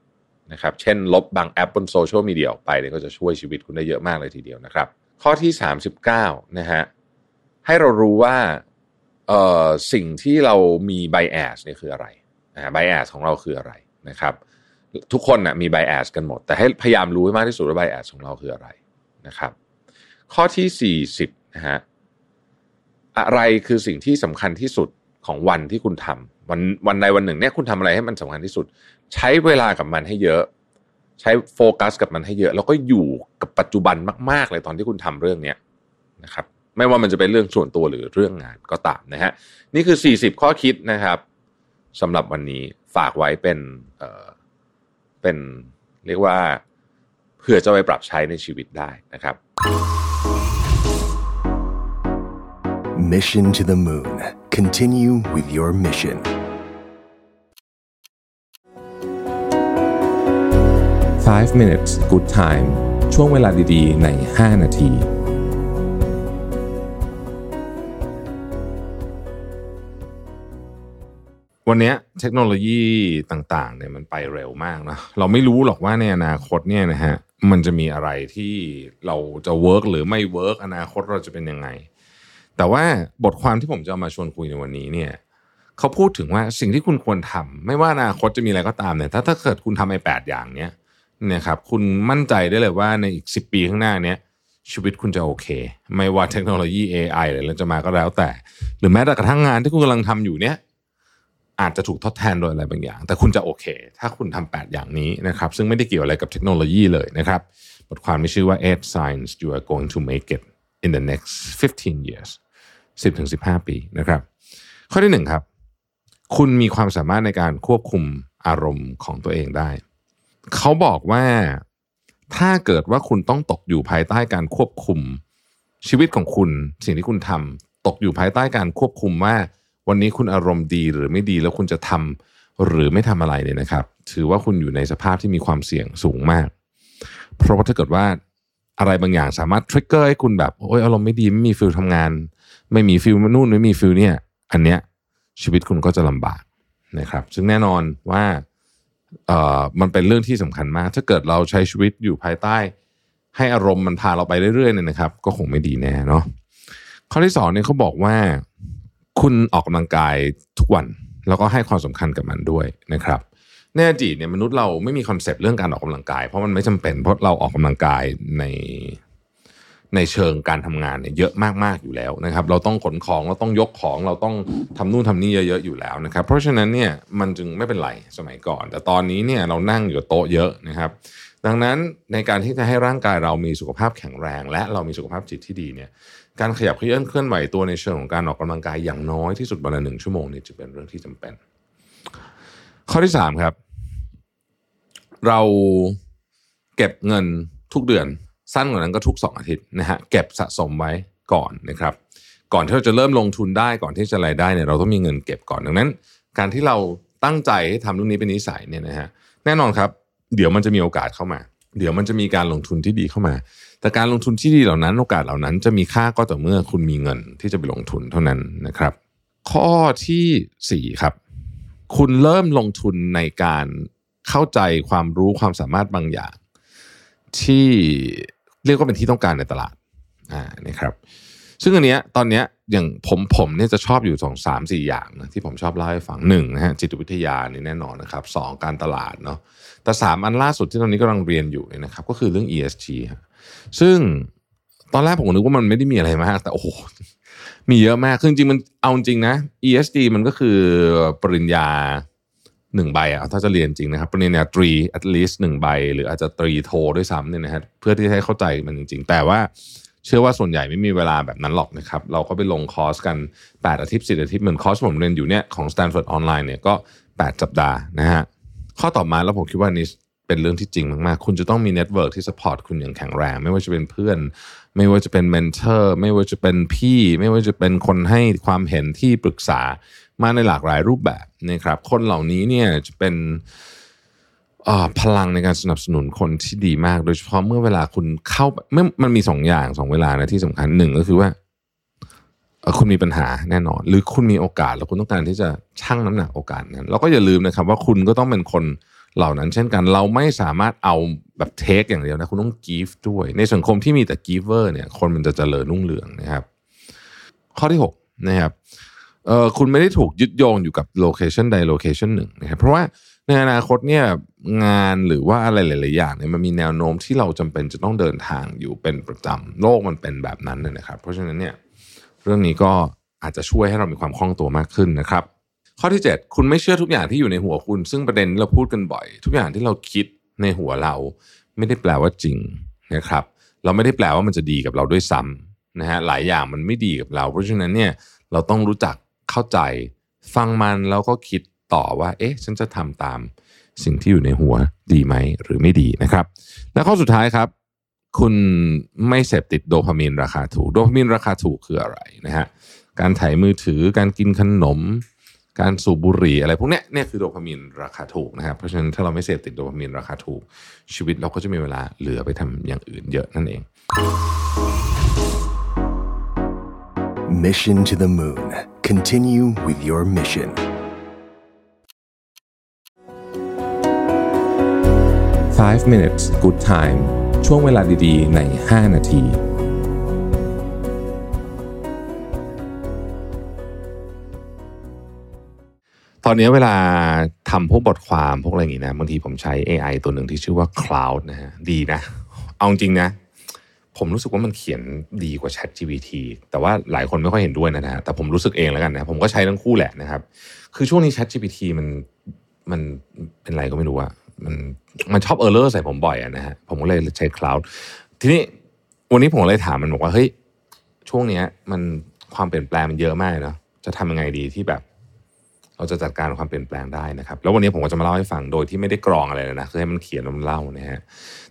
นะครับ เช่น ลบบางแอปบนโซเชียลมีเดียออกไปเนี่ยก็จะช่วยชีวิตคุณได้เยอะมากเลยทีเดียวนะครับ ข้อที่ 39 นะฮะ ให้เรารู้ว่าเอ่อสิ่งที่เรามี bias เนี่ยคืออะไรนะ bias ของเราคืออะไรนะครับ ทุกคนนะมี bias กันหมด แต่ให้พยายามรู้ให้มากที่สุดว่า bias ของเราคืออะไรนะครับ ข้อที่ 40 นะฮะ อะไรคือสิ่งที่สำคัญที่สุดของวันที่คุณทำวันวันใดวันหนึ่งเนี่ยคุณทำอะไรให้มันสำคัญที่สุด ใช้เวลากับมันให้เยอะ ใช้โฟกัสกับมันให้เยอะ แล้วก็อยู่กับปัจจุบันมาก ๆ เลยตอนที่คุณทำเรื่องเนี้ยนะครับ ไม่ว่ามันจะเป็นเรื่องส่วนตัวหรือเรื่องงานก็ตามนะฮะนี่คือ 40 ข้อคิดนะครับสำหรับวันนี้ฝากไว้เป็นเอ่อเป็นเรียกว่าเผื่อจะไปปรับใช้ในชีวิตได้นะครับ Mission to the Moon. Continue with your mission. Five minutes good time ช่วงเวลาดีๆ ใน 5 นาที วันนี้เทคโนโลยีต่างๆเนี่ยมันไปเร็วมากนะ เราไม่รู้หรอกว่าในอนาคตเนี่ยนะฮะ มันจะมีอะไรที่เราจะ work หรือไม่ work อนาคตเราจะเป็นยังไง แต่ว่าบทความที่ผมจะเอามาชวนคุยในวันนี้เนี่ยเขาพูดถึงว่าสิ่งที่คุณควรทำไม่ว่าอนาคตจะมีอะไรก็ตามเนี่ยถ้าถ้าเกิดคุณทำไอ้แปดอย่างเนี้ยเนี่ยครับคุณมั่นใจได้เลยว่าในอีกสิปีข้างหน้าเนี้ยชีวิตคุณจะโอเค ไม่ว่าเทคโนโลยี AI หรืออะไรจะมาก็แล้วแต่ หรือแม้แต่กระทั่งงานที่คุณกำลังทำอยู่เนี้ยอาจจะถูกทดแทนโดยอะไรบางอย่าง แต่คุณจะโอเค ถ้าคุณทำแปดอย่างนี้นะครับซึ่งไม่ได้เกี่ยวอะไรกับเทคโนโลยีเลยนะครับบทความมีชื่อว่า eight signs you are going to make it in the next 15 years 10ถึง15 ปีนะครับ ข้อที่หนึ่งครับ คุณมีความสามารถในการควบคุมอารมณ์ของตัวเองได้ เขาบอกว่าถ้าเกิดว่าคุณต้องตกอยู่ภายใต้การควบคุม ชีวิตของคุณ สิ่งที่คุณทำตกอยู่ภายใต้การควบคุมว่า วันนี้คุณอารมณ์ดีหรือไม่ดีแล้วคุณจะทำหรือไม่ทำอะไรเนี่ยนะครับ ถือว่าคุณอยู่ในสภาพที่มีความเสี่ยงสูงมาก เพราะว่าถ้าเกิดว่าอะไรบางอย่างสามารถทริกเกอร์ให้คุณแบบโอ้ยอารมณ์ไม่ดีไม่มีฟิลทำงาน ไม่มี feel นู่นไม่มี feel เนี่ย อันเนี้ยชีวิตคุณก็จะลำบากนะครับ ซึ่งแน่นอนว่าเอ่อมันเป็นเรื่องที่สำคัญมาก ถ้าเกิดเราใช้ชีวิตอยู่ภายใต้ ให้อารมณ์มันพาเราไปเรื่อยๆเนี่ยนะครับ ก็คงไม่ดีแน่เนาะข้อที่สองเนี่ยเขาบอกว่าคุณออกกำลังกายทุกวัน แล้วก็ให้ความสำคัญกับมันด้วยนะครับในอดีตเนี่ยมนุษย์เราไม่มีคอนเซปต์เรื่องการออกกำลังกาย เพราะมันไม่จำเป็นเพราะเราออกกำลังกายใน ในเชิงการทำงานเนี่ยเยอะมากๆอยู่แล้วนะครับ เราต้องขนของเราต้องยกของเราต้องทำนู่นทำนี่เยอะๆอยู่แล้วนะครับ เพราะฉะนั้นเนี่ยมันจึงไม่เป็นไรสมัยก่อน แต่ตอนนี้เนี่ยเรานั่งอยู่โต๊ะเยอะนะครับ ดังนั้นในการที่จะให้ร่างกายเรามีสุขภาพแข็งแรง และเรามีสุขภาพจิตที่ดีเนี่ยการขยับเขยื้อนเคลื่อนไหวตัวในเชิงของการออกกำลังกายอย่างน้อยที่สุดวันละหนึ่งชั่วโมงนี่จะเป็นเรื่องที่จำเป็น ข้อที่สามครับ เราเก็บเงินทุกเดือน สั้นกว่านั้นก็ทุก 2 อาทิตย์นะฮะเก็บสะสมไว้ก่อนนะครับ ก่อนที่เราจะเริ่มลงทุนได้ก่อนที่จะรายได้เนี่ยเราต้องมีเงินเก็บก่อนดังนั้น การที่เราตั้งใจให้ทำเรื่องนี้เป็นนิสัยเนี่ยนะฮะแน่นอนครับ เดี๋ยวมันจะมีโอกาสเข้ามา เดี๋ยวมันจะมีการลงทุนที่ดีเข้ามา แต่การลงทุนที่ดีเหล่านั้น โอกาสเหล่านั้นจะมีค่าก็ต่อเมื่อคุณมีเงินที่จะไปลงทุนเท่านั้นนะครับ ข้อที่สี่ครับคุณเริ่มลงทุนในการเข้าใจความรู้ความสามารถบางอย่าง ที่ เรียกว่าเป็นที่ต้องการในตลาดอ่านะครับซึ่งอันเนี้ยตอนเนี้ยอย่างผมผมเนี่ยจะชอบอยู่สองสามสี่อย่างนะที่ผมชอบเล่าให้ฟังหนึ่งนะฮะจิตวิทยานี่แน่นอนนะครับสองการตลาดเนาะแต่สามอันล่าสุดที่ตอนนี้กำลังเรียนอยู่เนี่ยนะครับก็คือเรื่อง ESG ฮะซึ่งตอนแรกผมนึกว่ามันไม่ได้มีอะไรมาก แต่โอ้โหมีเยอะมากคือจริงมันเอาจริงนะ ESG มันก็คือปริญญา หนึ่งใบอะถ้าจะเรียนจริงนะครับปริญญาตรี at least หนึ่งใบ หรืออาจจะตรีโทด้วยซ้ำเนี่ยนะฮะเพื่อที่จะให้เข้าใจมันจริง ๆ แต่ว่าเชื่อว่าส่วนใหญ่ไม่มีเวลาแบบนั้นหรอกนะครับ เราก็ไปลงคอร์สกัน 8 อาทิตย์ 10 อาทิตย์ เหมือนคอร์สผมเรียนอยู่เนี่ยของ Stanford ออนไลน์เนี่ยก็ 8 สัปดาห์นะฮะข้อต่อมาแล้วผมคิดว่านี่เป็นเรื่องที่จริงมากๆ คุณจะต้องมีเน็ตเวิร์กที่ support คุณอย่างแข็งแรง ไม่ว่าจะเป็นเพื่อน ไม่ว่าจะเป็นเมนเทอร์ ไม่ว่าจะเป็นพี่ ไม่ว่าจะเป็นคนให้ความเห็นที่ปรึกษา มาในหลากหลายรูปแบบนะครับคนเหล่านี้เนี่ยจะเป็นพลังในการสนับสนุนคนที่ดีมาก โดยเฉพาะเมื่อเวลาคุณเข้าเมื่อมันมีสองอย่างสองเวลานะที่สำคัญหนึ่งก็คือว่าคุณมีปัญหาแน่นอน หรือคุณมีโอกาสแล้วคุณต้องการที่จะชั่งน้ำหนักโอกาสนั้นแล้วก็อย่าลืมนะครับ ว่าคุณก็ต้องเป็นคนเหล่านั้นเช่นกัน เราไม่สามารถเอาแบบ take อย่างเดียวนะคุณต้อง give ด้วย ในสังคมที่มีแต่ giver เนี่ยคนมันจะเจริญรุ่งเรืองนะครับ ข้อที่6นะครับ เออคุณไม่ได้ถูกยึดโยงอยู่กับ location ใด location หนึ่งนะครับเพราะว่าในอนาคตเนี่ยงานหรือว่าอะไรหลาย ๆ อย่างเนี่ยมันมีแนวโน้มที่เราจำเป็นจะต้องเดินทางอยู่เป็นประจำโลกมันเป็นแบบนั้นเลยนะครับ เพราะฉะนั้นเนี่ยเรื่องนี้ก็อาจจะช่วยให้เรามีความคล่องตัวมากขึ้นนะครับ ข้อที่ 7 คุณไม่เชื่อทุกอย่างที่อยู่ในหัวคุณ ซึ่งประเด็นเราพูดกันบ่อย ทุกอย่างที่เราคิดในหัวเรา ไม่ได้แปลว่าจริงนะครับ เราไม่ได้แปลว่ามันจะดีกับเราด้วยซ้ำนะฮะหลายอย่างมันไม่ดีกับเรา เพราะฉะนั้นเนี่ยเราต้องรู้จัก เข้าใจ ฟังมันแล้วก็คิดต่อว่า เอ๊ะ ฉันจะทำตามสิ่งที่อยู่ในหัวดีไหมหรือไม่ดีนะครับ และข้อสุดท้ายครับ คุณไม่เสพติดโดพามีนราคาถูก โดพามีนราคาถูกคืออะไรนะฮะการถ่ายมือถือการกินขนม การสูบบุหรี่อะไรพวกเนี้ยเนี่ยคือโดพามีนราคาถูกนะครับเพราะฉะนั้นถ้าเราไม่เสพติดโดพามีนราคาถูก ชีวิตเราก็จะมีเวลาเหลือไปทำอย่างอื่นเยอะนั่นเอง Mission to the Moon. Continue with your mission. Five minutes good time ช่วงเวลาดีๆ ใน 5 นาที ตอนนี้เวลาทำพวกบทความพวกอะไรอย่างนี้นะ บางทีผมใช้ AI ตัวหนึ่งที่ชื่อว่า Cloud นะฮะ ดีนะ เอาจริงนะ ผมรู้สึกว่ามันเขียนดีกว่า Chat GPT แต่ว่าหลายคนไม่ค่อยเห็นด้วยนะฮะแต่ผมรู้สึกเองแล้วกันนะผมก็ใช้ทั้งคู่แหละนะครับ คือช่วงนี้ Chat GPT มันมันเป็นไรก็ไม่รู้อะมันมันชอบเออร์เลอร์ใส่ผมบ่อยอะนะฮะผมก็เลยใช้ Cloud ทีนี้วันนี้ผมเลยถามมันบอกว่าเฮ้ยช่วงเนี้ยมันความเปลี่ยนแปลงมันเยอะมากเนาะจะทำยังไงดีที่แบบ เราจะจัดการความเปลี่ยนแปลงได้นะครับ แล้ววันนี้ผมก็จะมาเล่าให้ฟังโดยที่ไม่ได้กรองอะไรเลยนะคือให้มันเขียนแล้วมันเล่านะฮะ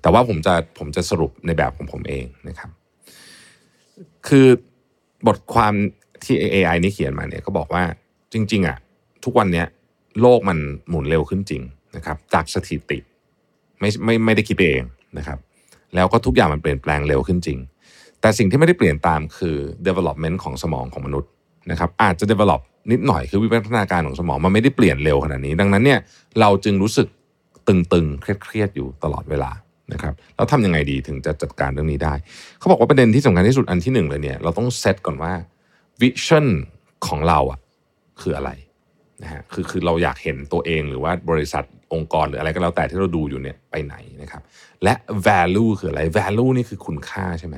แต่ว่าผมจะผมจะสรุปในแบบของผมเองนะครับ คือบทความที่ AI นี่เขียนมาเนี่ยก็บอกว่าจริง ๆอะทุกวันเนี้ยโลกมันหมุนเร็วขึ้นจริงนะครับ จากสถิติไม่ไม่ไม่ได้คิดเองนะครับ แล้วก็ทุกอย่างมันเปลี่ยนแปลงเร็วขึ้นจริง แต่สิ่งที่ไม่ได้เปลี่ยนตามคือ development ของสมองของมนุษย์นะครับ อาจจะ develop นิดหน่อยคือวิวัฒนาการของสมองมันไม่ได้เปลี่ยนเร็วขนาดนี้ ดังนั้นเนี่ยเราจึงรู้สึกตึงๆเครียดๆอยู่ตลอดเวลานะครับแล้วทำยังไงดีถึงจะจัดการเรื่องนี้ได้ เขาบอกว่าประเด็นที่สำคัญที่สุดอันที่หนึ่งเลยเนี่ยเราต้องเซตก่อนว่า vision ของเราอะคืออะไรนะฮะคือคือเราอยากเห็นตัวเองหรือว่าบริษัทองค์กรหรืออะไรก็แล้วแต่ที่เราดูอยู่เนี่ยไปไหนนะครับและ value คืออะไร value นี่คือคุณค่าใช่ไหม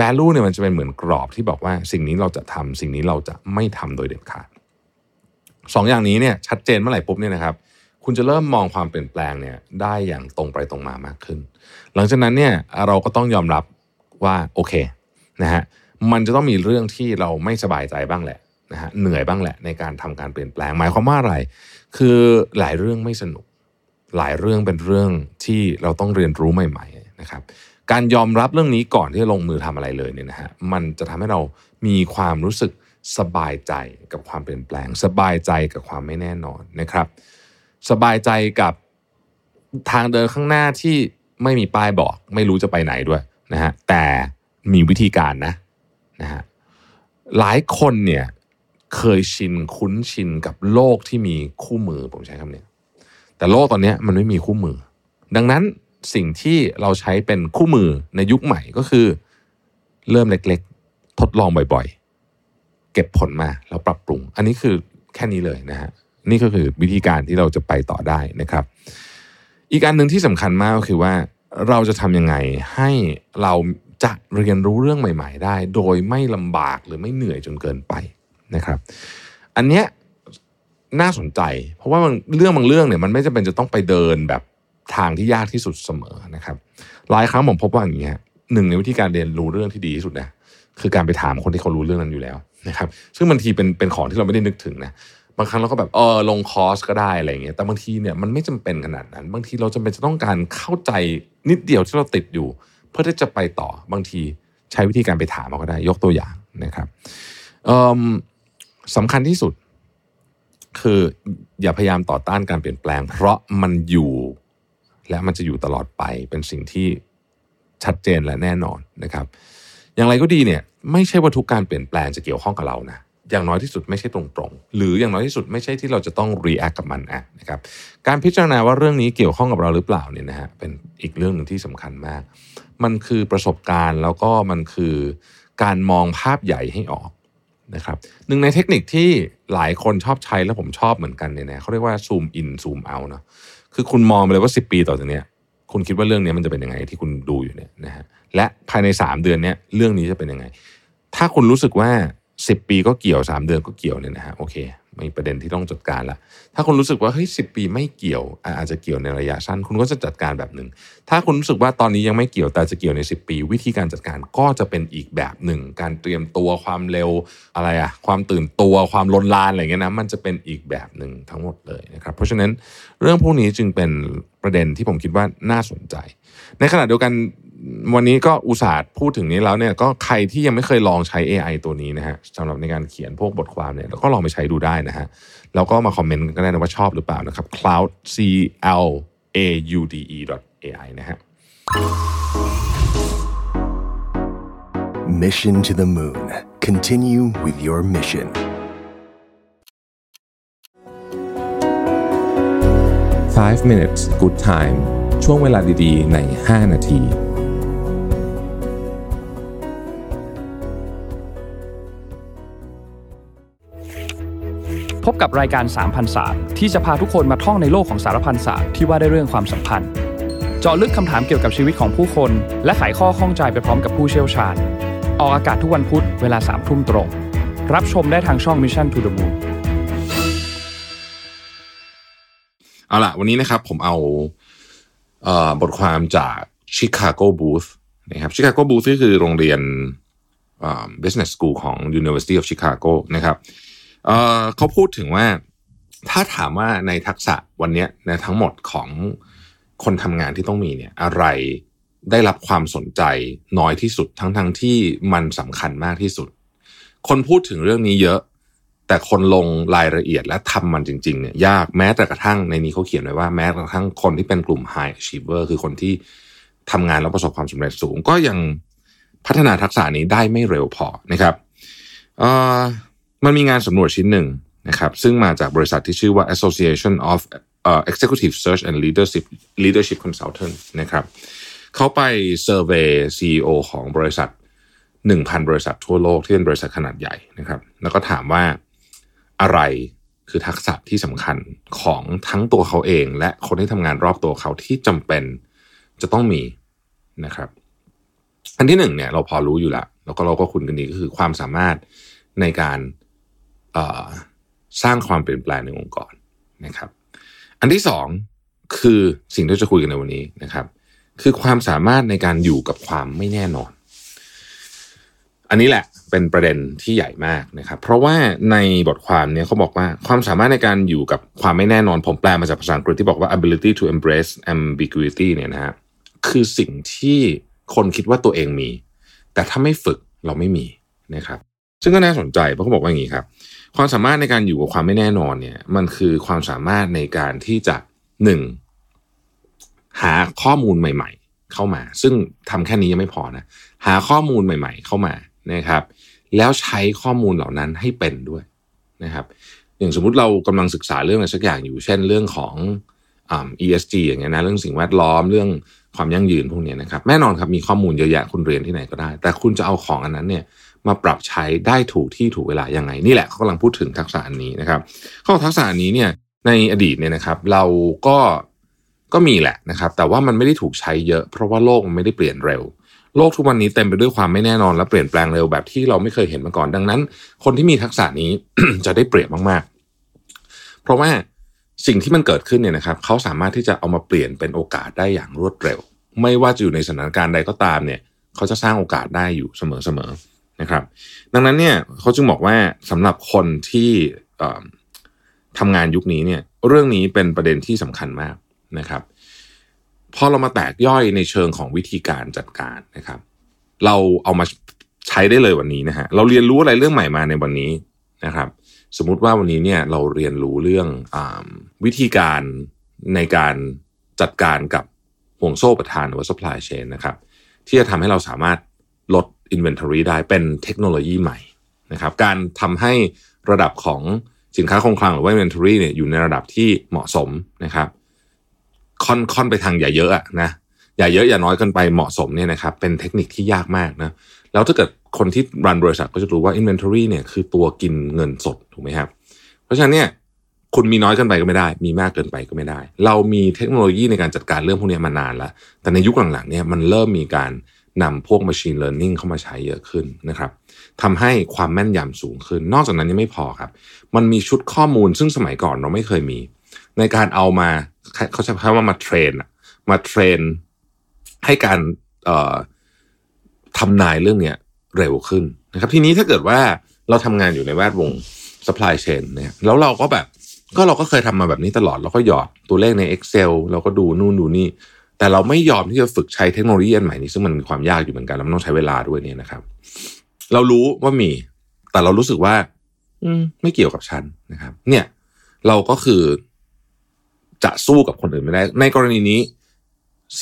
value เนี่ยมันจะเป็นเหมือนกรอบที่บอกว่าสิ่งนี้เราจะทำสิ่งนี้เราจะไม่ทำโดยเด็ดขาด สองอย่างนี้เนี่ยชัดเจนเมื่อไหร่ปุ๊บเนี่ยนะครับ คุณจะเริ่มมองความเปลี่ยนแปลงเนี่ยได้อย่างตรงไปตรงมามากขึ้น หลังจากนั้นเนี่ยเราก็ต้องยอมรับว่าโอเคนะฮะมันจะต้องมีเรื่องที่เราไม่สบายใจบ้างแหละนะฮะเหนื่อยบ้างแหละในการทำการเปลี่ยนแปลงหมายความว่าอะไร คือหลายเรื่องไม่สนุก หลายเรื่องเป็นเรื่องที่เราต้องเรียนรู้ใหม่ ๆนะครับ การยอมรับเรื่องนี้ก่อนที่จะลงมือทำอะไรเลยเนี่ยนะฮะมันจะทำให้เรามีความรู้สึก สบายใจกับความเปลี่ยนแปลง สบายใจกับความไม่แน่นอนนะครับ สบายใจกับทางเดินข้างหน้าที่ไม่มีป้ายบอก ไม่รู้จะไปไหนด้วยนะฮะแต่มีวิธีการนะนะฮะหลายคนเนี่ยเคยชินคุ้นชินกับโลกที่มีคู่มือผมใช้คำนี้แต่โลกตอนนี้มันไม่มีคู่มือ ดังนั้นสิ่งที่เราใช้เป็นคู่มือในยุคใหม่ก็คือ เริ่มเล็กๆ ทดลองบ่อยๆ เก็บผลมาแล้วปรับปรุง อันนี้คือแค่นี้เลยนะฮะนี่ก็คือวิธีการที่เราจะไปต่อได้นะครับ อีกอันหนึ่งที่สำคัญมากก็คือว่าเราจะทำยังไงให้เราจะเรียนรู้เรื่องใหม่ ๆ ได้ โดยไม่ลำบากหรือไม่เหนื่อยจนเกินไปนะครับ อันเนี้ยน่าสนใจ เพราะว่าเรื่องบางเรื่องเนี่ยมันไม่จำเป็นจะต้องไปเดินแบบทางที่ยากที่สุดเสมอนะครับหลายครั้งผมพบว่าอย่างเงี้ยหนึ่งในวิธีการเรียนรู้เรื่องที่ดีที่สุดนะคือการไปถามคนที่เขารู้เรื่องนั้นอยู่แล้ว นะครับซึ่งบางทีเป็นเป็นของที่เราไม่ได้นึกถึงนะบางครั้งเราก็แบบเออลงคอร์สก็ได้อะไรเงี้ยแต่บางทีเนี่ยมันไม่จำเป็นขนาดนั้น บางทีเราจำเป็นจะต้องการเข้าใจนิดเดียวที่เราติดอยู่ เพื่อที่จะไปต่อบางทีใช้วิธีการไปถามเขาก็ได้ยกตัวอย่างนะครับสำคัญที่สุด คืออย่าพยายามต่อต้านการเปลี่ยนแปลง เพราะมันอยู่และมันจะอยู่ตลอดไปเป็นสิ่งที่ชัดเจนและแน่นอนนะครับ อย่างไรก็ดีเนี่ยไม่ใช่ว่าทุกการเปลี่ยนแปลงจะเกี่ยวข้องกับเรานะอย่างน้อยที่สุดไม่ใช่ตรงๆ หรืออย่างน้อยที่สุดไม่ใช่ที่เราจะต้อง react กับมันอะนะครับการพิจารณาว่าเรื่องนี้เกี่ยวข้องกับเราหรือเปล่าเนี่ยนะฮะเป็นอีกเรื่องหนึ่งที่สำคัญมาก มันคือประสบการณ์แล้วก็มันคือการมองภาพใหญ่ให้ออกนะครับหนึ่งในเทคนิคที่หลายคนชอบใช้แล้วผมชอบเหมือนกันเนี่ยนะเขาเรียกว่าซูมอินซูมเอาเนาะคือคุณมองไปเลยว่า 10 ปีต่อจากเนี้ยคุณคิดว่าเรื่องนี้มันจะเป็นยังไงที่คุณดูอยู่เนี่ยนะฮะ และภายใน 3 เดือนเนี้ยเรื่องนี้จะเป็นยังไง ถ้าคุณรู้สึกว่าสิบปีก็เกี่ยวสามเดือนก็เกี่ยวเนี่ยนะฮะโอเคมีประเด็นที่ต้องจัดการละถ้าคุณรู้สึกว่าเฮ้ยสิปีไม่เกี่ยว อาจจะเกี่ยวในระยะสั้น คุณก็จะจัดการแบบหนึ่ง ถ้าคุณรู้สึกว่าตอนนี้ยังไม่เกี่ยวแต่จะเกี่ยวใน 10 ปี วิธีการจัดการก็จะเป็นอีกแบบหนึ่ง การเตรียมตัวความเร็วอะไรอะความตื่นตัวความลนลานอะไรเงี้ยนะมันจะเป็นอีกแบบหนึ่งทั้งหมดเลยนะครับเพราะฉะนั้นเรื่องพวกนี้จึงเป็นประเด็นที่ผมคิดว่าน่าสนใจ ในขณะเดียวกัน วันนี้ก็อุตส่าห์พูดถึงนี้แล้วเนี่ยก็ใครที่ยังไม่เคยลองใช้ AI ตัวนี้นะฮะสำหรับในการเขียนพวกบทความเนี่ยก็ลองไปใช้ดูได้นะฮะแล้วก็มาคอมเมนต์กันได้นะว่าชอบหรือเปล่านะครับ cloud c l a u d e ai นะฮะ Mission to the Moon Continue with your mission 5 minutes good time ช่วงเวลาดีๆ ใน 5 นาที พบกับรายการสามพันศาสตร์ที่จะพาทุกคนมาท่องในโลกของสารพันศาสตร์ที่ว่าได้เรื่องความสัมพันธ์ เจาะลึกคำถามเกี่ยวกับชีวิตของผู้คน และไขข้อข้องใจไปพร้อมกับผู้เชี่ยวชาญ ออกอากาศทุกวันพุธเวลาสามทุ่มตรง รับชมได้ทางช่อง Mission to the Moon เอาล่ะ วันนี้นะครับผมเอาเอ่อบทความจาก Chicago Booth นะครับ Chicago Booth ก็คือโรงเรียน business school ของ University of Chicago นะครับ เเขาพูดถึงว่าถ้าถามว่าในทักษะวันนี้ในทั้งหมดของคนทำงานที่ต้องมีเนี่ยอะไรได้รับความสนใจน้อยที่สุดทั้งทั้งที่มันสำคัญมากที่สุด คนพูดถึงเรื่องนี้เยอะ แต่คนลงรายละเอียดและทำมันจริงๆเนี่ยยากแม้แต่กระทั่งในนี้เขาเขียนไว้ว่าแม้กระทั่งคนที่เป็นกลุ่ม high achiever คือคนที่ทำงานแล้วประสบความสำเร็จสูง ก็ยังพัฒนาทักษะนี้ได้ไม่เร็วพอนะครับ มันมีงานสำรวจชิ้นหนึ่งนะครับซึ่งมาจากบริษัทที่ชื่อว่า Association of uh, Executive Search and Leadership Leadership Consultant นะครับเขาไปเซอร์เวย CEO ของบริษัท 1,000 บริษัททั่วโลกที่เป็นบริษัทขนาดใหญ่นะครับ แล้วก็ถามว่าอะไรคือทักษะที่สำคัญของทั้งตัวเขาเอง และคนที่ทำงานรอบตัวเขาที่จำเป็นจะต้องมีนะครับ อันที่หนึ่งเนี่ยเราพอรู้อยู่แล้วแล้วก็เราก็คุ้นกันดีก็คือความสามารถในการ สร้างความเปลี่ยนแปลงในองค์กรนะครับ อันที่สองคือสิ่งที่จะคุยกันในวันนี้นะครับ คือความสามารถในการอยู่กับความไม่แน่นอน อันนี้แหละเป็นประเด็นที่ใหญ่มากนะครับ เพราะว่าในบทความเนี่ยเขาบอกว่าความสามารถในการอยู่กับความไม่แน่นอน ผมแปลมาจากภาษาอังกฤษที่บอกว่า ability to embrace ambiguity เนี่ยนะฮะคือสิ่งที่คนคิดว่าตัวเองมี แต่ถ้าไม่ฝึกเราไม่มีนะครับ ซึ่งก็น่าสนใจเพราะเขาบอกว่าอย่างนี้ครับ ความสามารถในการอยู่กับความไม่แน่นอนเนี่ย มันคือความสามารถในการที่จะหนึ่งหาข้อมูลใหม่ ๆ เข้ามา ซึ่งทำแค่นี้ยังไม่พอนะหาข้อมูลใหม่ ๆ เข้ามานะครับ แล้วใช้ข้อมูลเหล่านั้นให้เป็นด้วยนะครับ อย่างสมมุติเรากำลังศึกษาเรื่องอะไรสักอย่างอยู่ เช่นเรื่องของอ่า ESG อย่างเงี้ยนะเรื่องสิ่งแวดล้อมเรื่องความยั่งยืนพวกนี้นะครับแน่นอนครับมีข้อมูลเยอะแยะคุณเรียนที่ไหนก็ได้ แต่คุณจะเอาของอันนั้นเนี่ย มาปรับใช้ได้ถูกที่ถูกเวลายังไง นี่แหละเขากำลังพูดถึงทักษะอันนี้นะครับ ข้อทักษะอันนี้เนี่ยในอดีตเนี่ยนะครับเราก็ก็มีแหละนะครับ แต่ว่ามันไม่ได้ถูกใช้เยอะ เพราะว่าโลกมันไม่ได้เปลี่ยนเร็ว โลกทุกวันนี้เต็มไปด้วยความไม่แน่นอนและเปลี่ยนแปลงเร็วแบบที่เราไม่เคยเห็นมาก่อน ดังนั้น คนที่มีทักษะนี้จะได้เปรียบมากๆ เพราะว่าสิ่งที่มันเกิดขึ้นเนี่ยนะครับเขาสามารถที่จะเอามาเปลี่ยนเป็นโอกาสได้อย่างรวดเร็ว ไม่ว่าจะอยู่ในสถานการณ์ใดก็ตามเนี่ยเขาจะสร้างโอกาสได้อยู่เสมอๆ นะครับ ดังนั้นเนี่ยเขาจึงบอกว่าสำหรับคนที่ทำงานยุคนี้เนี่ยเรื่องนี้เป็นประเด็นที่สำคัญมากนะครับพอเรามาแตกย่อยในเชิงของวิธีการจัดการนะครับ เราเอามาใช้ได้เลยวันนี้นะฮะเราเรียนรู้อะไรเรื่องใหม่มาในวันนี้นะครับ สมมุติว่าวันนี้เนี่ยเราเรียนรู้เรื่องอวิธีการในการจัดการกับห่วงโซ่ประทานหรือว่า supply chain นะครับ ที่จะทำให้เราสามารถลด inventory ได้เป็นเทคโนโลยีใหม่นะครับการทำให้ระดับของสินค้าคงคลังหรือว่า inventory เนี่ยอยู่ในระดับที่เหมาะสมนะครับค่อนค่อนไปทางอย่าเยอะอะนะอย่าเยอะอย่าน้อยกันไปเหมาะสมเนี่ยนะครับเป็นเทคนิคที่ยากมากนะแล้วถ้าเกิดคนที่รันบริษัทก็จะรู้ว่า inventory เนี่ยคือตัวกินเงินสดถูกไหมครับ เพราะฉะนั้นเนี่ยคุณมีน้อยเกินไปก็ไม่ได้ มีมากเกินไปก็ไม่ได้ เรามีเทคโนโลยีในการจัดการเรื่องพวกนี้มานานแล้ว แต่ในยุคหลังๆเนี่ยมันเริ่มมีการ นำพวก machine learning เข้ามาใช้เยอะขึ้นนะครับทำให้ความแม่นยำสูงขึ้น นอกจากนั้นยังไม่พอครับ มันมีชุดข้อมูลซึ่งสมัยก่อนเราไม่เคยมี ในการเอามาเขาใช้คำว่ามาเทรนมาเทรนให้การทำนายเรื่องเนี้ยเร็วขึ้นนะครับ ทีนี้ถ้าเกิดว่าเราทำงานอยู่ในแวดวง supply chain เนี่ยแล้วเราก็แบบก็เราก็เคยทำมาแบบนี้ตลอด เราก็หยอดตัวเลขใน Excel เราก็ดูนู่นดูนี่ แต่เราไม่ยอมที่จะฝึกใช้เทคโนโลยีอันใหม่นี้ซึ่งมันมีความยากอยู่เหมือนกันแล้วมันต้องใช้เวลาด้วยเนี่ยนะครับ เรารู้ว่ามี แต่เรารู้สึกว่า อืม ไม่เกี่ยวกับฉันนะครับ เนี่ย เราก็คือจะสู้กับคนอื่นไม่ได้ ในกรณีนี้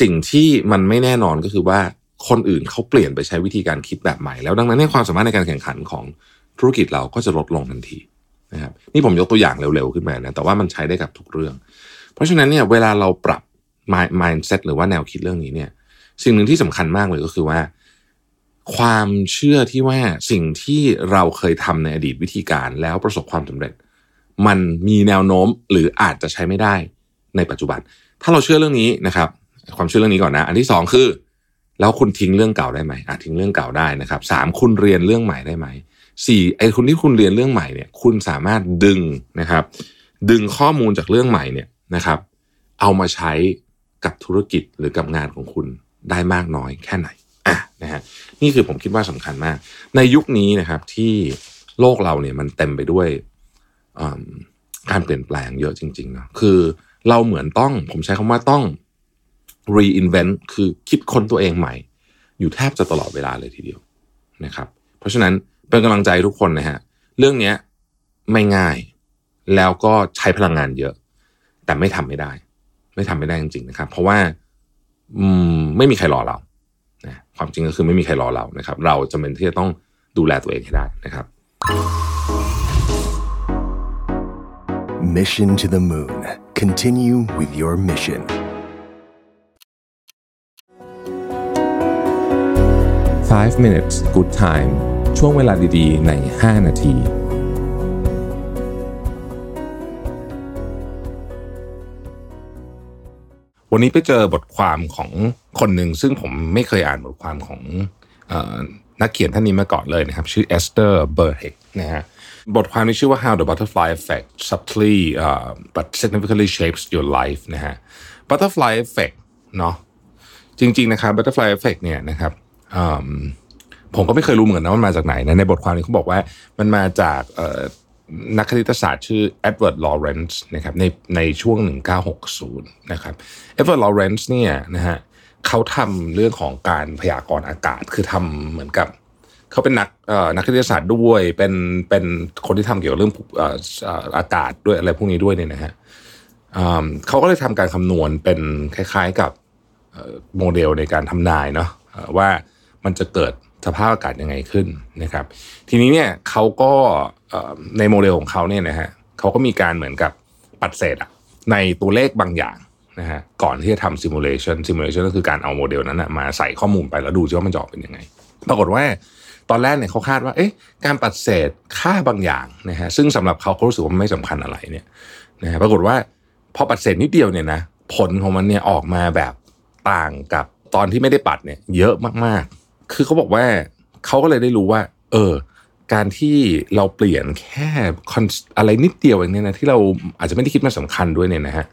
สิ่งที่มันไม่แน่นอนก็คือว่าคนอื่นเขาเปลี่ยนไปใช้วิธีการคิดแบบใหม่ แล้วดังนั้นในความสามารถในการแข่งขันของธุรกิจเราก็จะลดลงทันทีนะครับ นี่ผมยกตัวอย่างเร็วๆขึ้นมานะแต่ว่ามันใช้ได้กับทุกเรื่อง เพราะฉะนั้นเนี่ยเวลาเราปรับ mindset หรือว่าแนวคิดเรื่องนี้เนี่ย สิ่งหนึ่งที่สำคัญมากเลยก็คือว่า ความเชื่อที่ว่าสิ่งที่เราเคยทำในอดีตวิธีการแล้วประสบความสำเร็จ มันมีแนวโน้มหรืออาจจะใช้ไม่ได้ในปัจจุบัน ถ้าเราเชื่อเรื่องนี้นะครับ ความเชื่อเรื่องนี้ก่อนนะ อันที่สองคือ แล้วคุณทิ้งเรื่องเก่าได้ไหมอาจทิ้งเรื่องเก่าได้นะครับสามคุณเรียนเรื่องใหม่ได้ไหมสี่ไอ้คุณที่คุณเรียนเรื่องใหม่เนี่ย คุณสามารถดึงนะครับ ดึงข้อมูลจากเรื่องใหม่เนี่ยนะครับ เอามาใช้ กับธุรกิจหรือกับงานของคุณได้มากน้อยแค่ไหนอะนะฮะนี่คือผมคิดว่าสำคัญมาก ในยุคนี้นะครับที่โลกเราเนี่ยมันเต็มไปด้วยการเปลี่ยนแปลงเยอะจริงๆนะคือเราเหมือนต้องผมใช้คำว่าต้อง reinvent คือคิดค้นตัวเองใหม่ อยู่แทบจะตลอดเวลาเลยทีเดียวนะครับ เพราะฉะนั้นเป็นกำลังใจทุกคนนะฮะเรื่องเนี้ยไม่ง่ายแล้วก็ใช้พลังงานเยอะ แต่ไม่ทำไม่ได้ ไม่ทำไม่ได้จริงๆนะครับ เพราะว่าอืมไม่มีใครรอเรานะความจริงก็คือไม่มีใครรอเรานะครับ เราจะเป็นที่จะต้องดูแลตัวเองให้ได้นะครับ Mission to the Moon. Continue with your mission. Five minutes good time ช่วงเวลาดีๆ ใน 5 นาที วันนี้ไปเจอบทความของคนหนึ่งซึ่งผมไม่เคยอ่านบทความของอนักเขียนท่านนี้มาก่อนเลยนะครับ ชื่อเอสเตอร์เบอร์เฮกนะฮะบทความนี้ชื่อว่า How the Butterfly Effect Subtly uh, but Significantly Shapes Your Life นะฮะ Butterfly Effect เนาะจริง ๆ นะครับ Butterfly Effect เนี่ยนะครับผมก็ไม่เคยรู้เหมือนกันนะมันมาจากไหนนะในบทความนี้เขาบอกว่ามันมาจาก นักคณิตศาสตร์ชื่อเอ็ดเวิร์ดลอเรนซ์นะครับในในช่วง 1960 นะครับเอ็ดเวิร์ดลอเรนซ์เนี่ยนะฮะเขาทำเรื่องของการพยากรณ์อากาศคือทำเหมือนกับเขาเป็นนักนักคณิตศาสตร์ด้วยเป็นเป็นคนที่ทำเกี่ยวกับเรื่องอากาศด้วยอะไรพวกนี้ด้วยเนี่ยนะฮะเขาก็เลยทำการคำนวณเป็นคล้าย ๆกับโมเดลในการทำนายเนาะว่ามันจะเกิดสภาพอากาศยังไงขึ้นนะครับ ทีนี้เนี่ยเขาก็ ในโมเดลของเขาเนี่ยนะฮะเขาก็มีการเหมือนกับปัดเศษในตัวเลขบางอย่างนะฮะก่อนที่จะทำ simulation simulation ก็คือการเอาโมเดลนั้นนะมาใส่ข้อมูลไปแล้วดูว่ามันจะออกเป็นยังไง ปรากฏว่าตอนแรกเนี่ยเขาคาดว่าเอ๊ะการปัดเศษค่าบางอย่างนะฮะซึ่งสำหรับเขาเขารู้สึกว่ามันไม่สำคัญอะไรเนี่ยนะฮะปรากฏว่าพอปัดเศษนิดเดียวเนี่ยนะผลของมันเนี่ยออกมาแบบต่างกับตอนที่ไม่ได้ปัดเนี่ยเยอะมากๆ คือเขาบอกว่าเขาก็เลยได้รู้ว่า เออ การที่เราเปลี่ยนแค่อะไรนิดเดียวเองเนี่ยนะที่เราอาจจะไม่ได้คิดมันสำคัญด้วยเนี่ยนะฮะ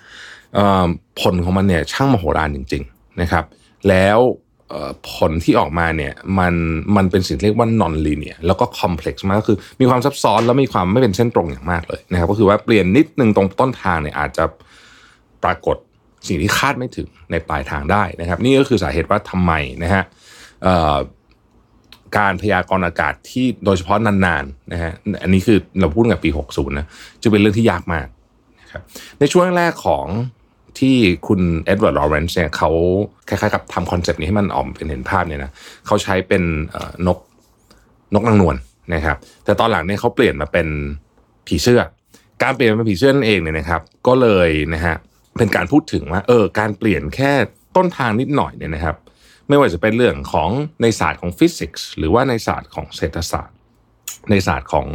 ผลของมันเนี่ยช่างมโหฬารจริง ๆนะครับ แล้วผลที่ออกมาเนี่ยมันมันเป็นสิ่งเรียกว่า non linear แล้วก็ complex มากก็คือ มีความซับซ้อนแล้วมีความไม่เป็นเส้นตรงอย่างมากเลยนะครับ ก็คือว่าเปลี่ยนนิดนึงตรงต้นทางเนี่ยอาจจะปรากฏสิ่งที่คาดไม่ถึงในปลายทางได้นะครับ นี่ก็คือสาเหตุว่าทำไมนะฮะ การพยากรณ์อากาศที่โดยเฉพาะนานๆนะฮะอันนี้คือเราพูดกับปี 60 นะจะเป็นเรื่องที่ยากมากนะครับในช่วงแรกของที่คุณเอ็ดเวิร์ดลอเรนซ์เนี่ยเขาคล้ายๆกับทำคอนเซปต์นี้ให้มันออกเป็นเห็นภาพเนี่ยนะเขาใช้เป็นนกนกนางนวลนะครับ แต่ตอนหลังเนี่ยเขาเปลี่ยนมาเป็นผีเสื้อ การเปลี่ยนเป็นผีเสื้อนั่นเองเนี่ยนะครับ ก็เลยนะฮะเป็นการพูดถึงว่าเออการเปลี่ยนแค่ต้นทางนิดหน่อยเนี่ยนะครับ ไม่ว่าจะเป็นเรื่องของในศาสตร์ของฟิสิกส์หรือว่าในศาสตร์ของเศรษฐศาสตร์ ในศาสตร์ของ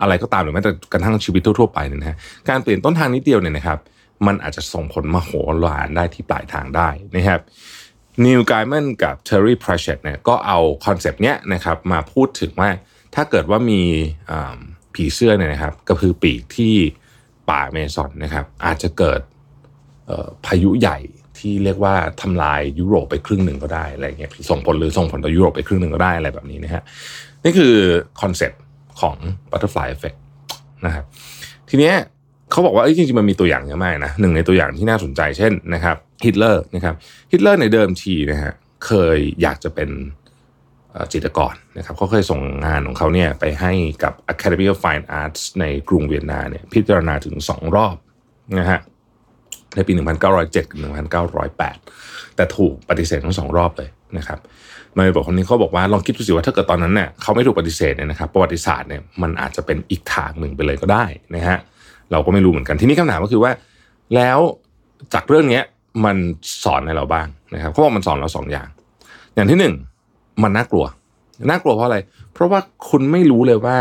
อะไรก็ตามหรือแม้แต่กระทั่งชีวิตทั่วๆไปเนี่ยนะการเปลี่ยนต้นทางนิดเดียวเนี่ยนะครับ มันอาจจะส่งผลมาโหฬารได้ที่ปลายทางได้นะครับ Neil Gaiman กับ Terry Pratchett เนี่ยก็เอาคอนเซปต์เนี้ยนะครับมาพูดถึงว่าถ้าเกิดว่ามีผีเสื้อเนี่ยนะครับกระพือปีกที่ป่าแอมะซอนนะครับอาจจะเกิดพายุใหญ่ ที่เรียกว่าทำลายยุโรปไปครึ่งหนึ่งก็ได้อะไรเงี้ยส่งผลหรือส่งผลต่อยุโรปไปครึ่งหนึ่งก็ได้อะไรแบบนี้นะฮะนี่คือคอนเซปต์ของ butterfly effect นะครับทีเนี้ยเขาบอกว่าจริงๆมันมีตัวอย่างเยอะมากนะหนึ่งในตัวอย่างที่น่าสนใจเช่นนะครับฮิตเลอร์นะครับฮิตเลอร์ในเดิมทีนะฮะเคยอยากจะเป็นจิตรกรนะครับเขาเคยส่งงานของเขาเนี่ยไปให้กับ Academy of Fine Arts ในกรุงเวียนนาเนี่ยพิจารณาถึง 2 รอบนะฮะ ในปี 1907กับ1908 แต่ถูกปฏิเสธทั้งสองรอบเลยนะครับมาบอกคนนี้เขาบอกว่าลองคิดดูสิว่าถ้าเกิดตอนนั้นเนี่ยเขาไม่ถูกปฏิเสธเนี่ยนะครับประวัติศาสตร์เนี่ยมันอาจจะเป็นอีกทางหนึ่งไปเลยก็ได้นะฮะเราก็ไม่รู้เหมือนกันทีนี้คำถามก็คือว่า แล้วจากเรื่องนี้มันสอนอะไรเราบ้างนะครับเขาบอกมันสอนเราสองอย่าง อย่างที่หนึ่งมันน่ากลัว น่ากลัวเพราะอะไร เพราะว่าคุณไม่รู้เลยว่า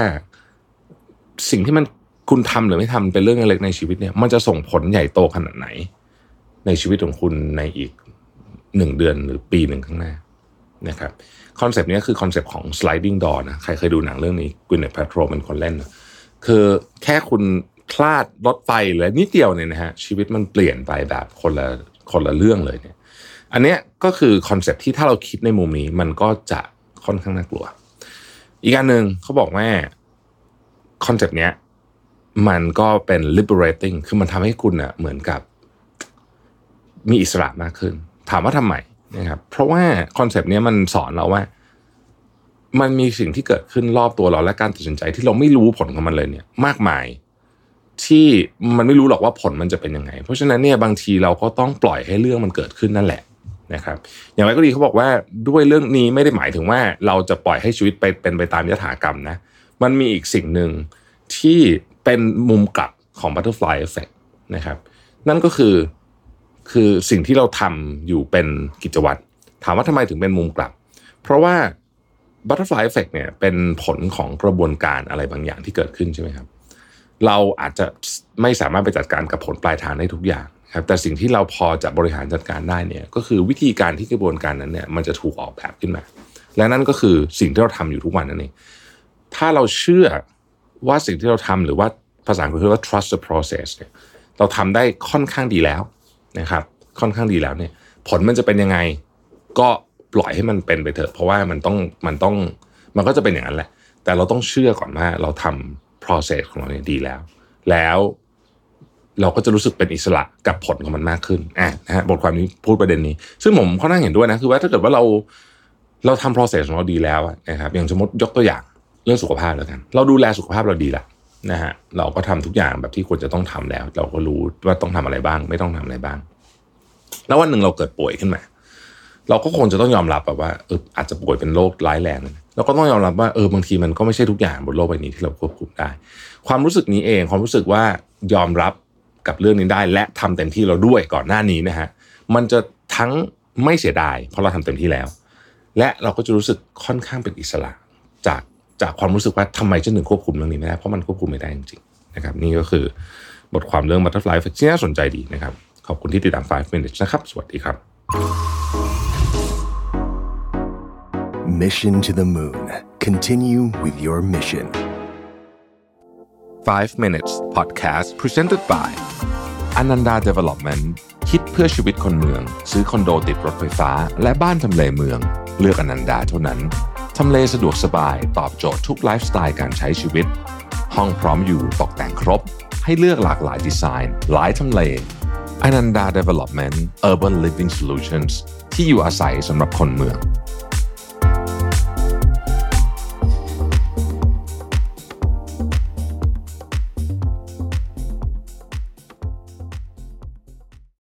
สิ่งที่มัน คุณทำหรือไม่ทำเป็นเรื่องเล็กในชีวิตเนี่ยมันจะส่งผลใหญ่โตขนาดไหน ในชีวิตของคุณในอีกหนึ่งเดือนหรือปีหนึ่งข้างหน้านะครับคอนเซปต์นี้คือคอนเซปต์ของ sliding door นะใครเคยดูหนังเรื่องนี้ Gwyneth Paltrow เป็นคนเล่นนะคือแค่คุณพลาดรถไฟเลยนิดเดียวเนี่ยนะฮะชีวิตมันเปลี่ยนไปแบบคนละคนละเรื่องเลยเนี่ยอันนี้ก็คือคอนเซ็ปที่ถ้าเราคิดในมุมนี้มันก็จะค่อนข้างน่ากลัว อีกอันหนึ่งเขาบอกว่าคอนเซปต์เนี้ย มันก็เป็น liberating คือมันทำให้คุณอะเหมือนกับมีอิสระมากขึ้น ถามว่าทำไมนะครับ เพราะว่าคอนเซปต์นี้มันสอนเราว่า มันมีสิ่งที่เกิดขึ้นรอบตัวเราและการตัดสินใจที่เราไม่รู้ผลของมันเลยเนี่ย มากมาย ที่มันไม่รู้หรอกว่าผลมันจะเป็นยังไง เพราะฉะนั้นเนี่ยบางทีเราก็ต้องปล่อยให้เรื่องมันเกิดขึ้นนั่นแหละนะครับ อย่างไรก็ดีเขาบอกว่าด้วยเรื่องนี้ไม่ได้หมายถึงว่า เราจะปล่อยให้ชีวิตไปเป็นไปตามยถากรรมนะ มันมีอีกสิ่งหนึ่งที่ เป็นมุมกลับของ butterfly effect นะครับ นั่นก็คือคือสิ่งที่เราทำอยู่เป็นกิจวัตรถามว่าทำไมถึงเป็นมุมกลับ เพราะว่า butterfly effect เนี่ยเป็นผลของกระบวนการอะไรบางอย่างที่เกิดขึ้นใช่ไหมครับเราอาจจะไม่สามารถไปจัดการกับผลปลายทางได้ทุกอย่างครับแต่สิ่งที่เราพอจะบริหารจัดการได้เนี่ยก็คือวิธีการที่กระบวนการนั้นเนี่ยมันจะถูกออกแบบขึ้นมา และนั่นก็คือสิ่งที่เราทำอยู่ทุกวันนั่นเองถ้าเราเชื่อ ว่าสิ่งที่เราทำหรือว่าภาษาอังกฤษเรียกว่า trust the process เนี่ยเราทำได้ค่อนข้างดีแล้วนะครับ ค่อนข้างดีแล้วเนี่ย ผลมันจะเป็นยังไง ก็ปล่อยให้มันเป็นไปเถอะ เพราะว่ามันต้องมันต้องมันก็จะเป็นอย่างนั้นแหละ แต่เราต้องเชื่อก่อนว่าเราทำ process ของเราเนี่ยดีแล้ว แล้วเราก็จะรู้สึกเป็นอิสระกับผลของมันมากขึ้นอะนะฮะบทความนี้พูดประเด็นนี้ ซึ่งผมค่อนข้างเห็นด้วยนะ คือว่าถ้าเกิดว่าเราเราทำ process ของเราดีแล้วนะครับ อย่างสมมติยกตัวอย่าง เรื่องสุขภาพแล้วกัน เราดูแลสุขภาพเราดีละนะฮะเราก็ทำทุกอย่างแบบที่ควรจะต้องทำแล้ว เราก็รู้ว่าต้องทำอะไรบ้าง ไม่ต้องทำอะไรบ้าง แล้ววันหนึ่งเราเกิดป่วยขึ้นมา เราก็คงจะต้องยอมรับแบบว่าเอออาจจะป่วยเป็นโรคร้ายแรงเราก็ต้องยอมรับว่าเออบางทีมันก็ไม่ใช่ทุกอย่างบนโลกใบนี้ที่เราควบคุมได้ ความรู้สึกนี้เองความรู้สึกว่ายอมรับกับเรื่องนี้ได้ และทำเต็มที่เราด้วยก่อนหน้านี้นะฮะมันจะทั้งไม่เสียดายเพราะเราทำเต็มที่แล้ว และเราก็จะรู้สึกค่อนข้างเป็นอิสระจาก จากความรู้สึกว่าทำไมฉันถึงควบคุมเรื่องนี้ไม่ได้เพราะมันควบคุมไม่ได้จริงๆนะครับ นี่ก็คือบทความเรื่อง butterfly effect ที่น่าสนใจดีนะครับ ขอบคุณที่ติดตาม 5 minutes นะครับ สวัสดีครับ Mission to the Moon. Continue with your mission. 5 minutes podcast presented by Ananda Development คิดเพื่อชีวิตคนเมือง ซื้อคอนโดติดรถไฟฟ้า และบ้านทำเลเมือง เลือกอนันดาเท่านั้น ทำเลสะดวกสบายตอบโจทย์ทุกไลฟ์สไตล์การใช้ชีวิต ห้องพร้อมอยู่ตกแต่งครบ ให้เลือกหลากหลายดีไซน์ หลายทำเลอนันดา Development Urban Living Solutions ที่อยู่อาศัยสำหรับคนเมือง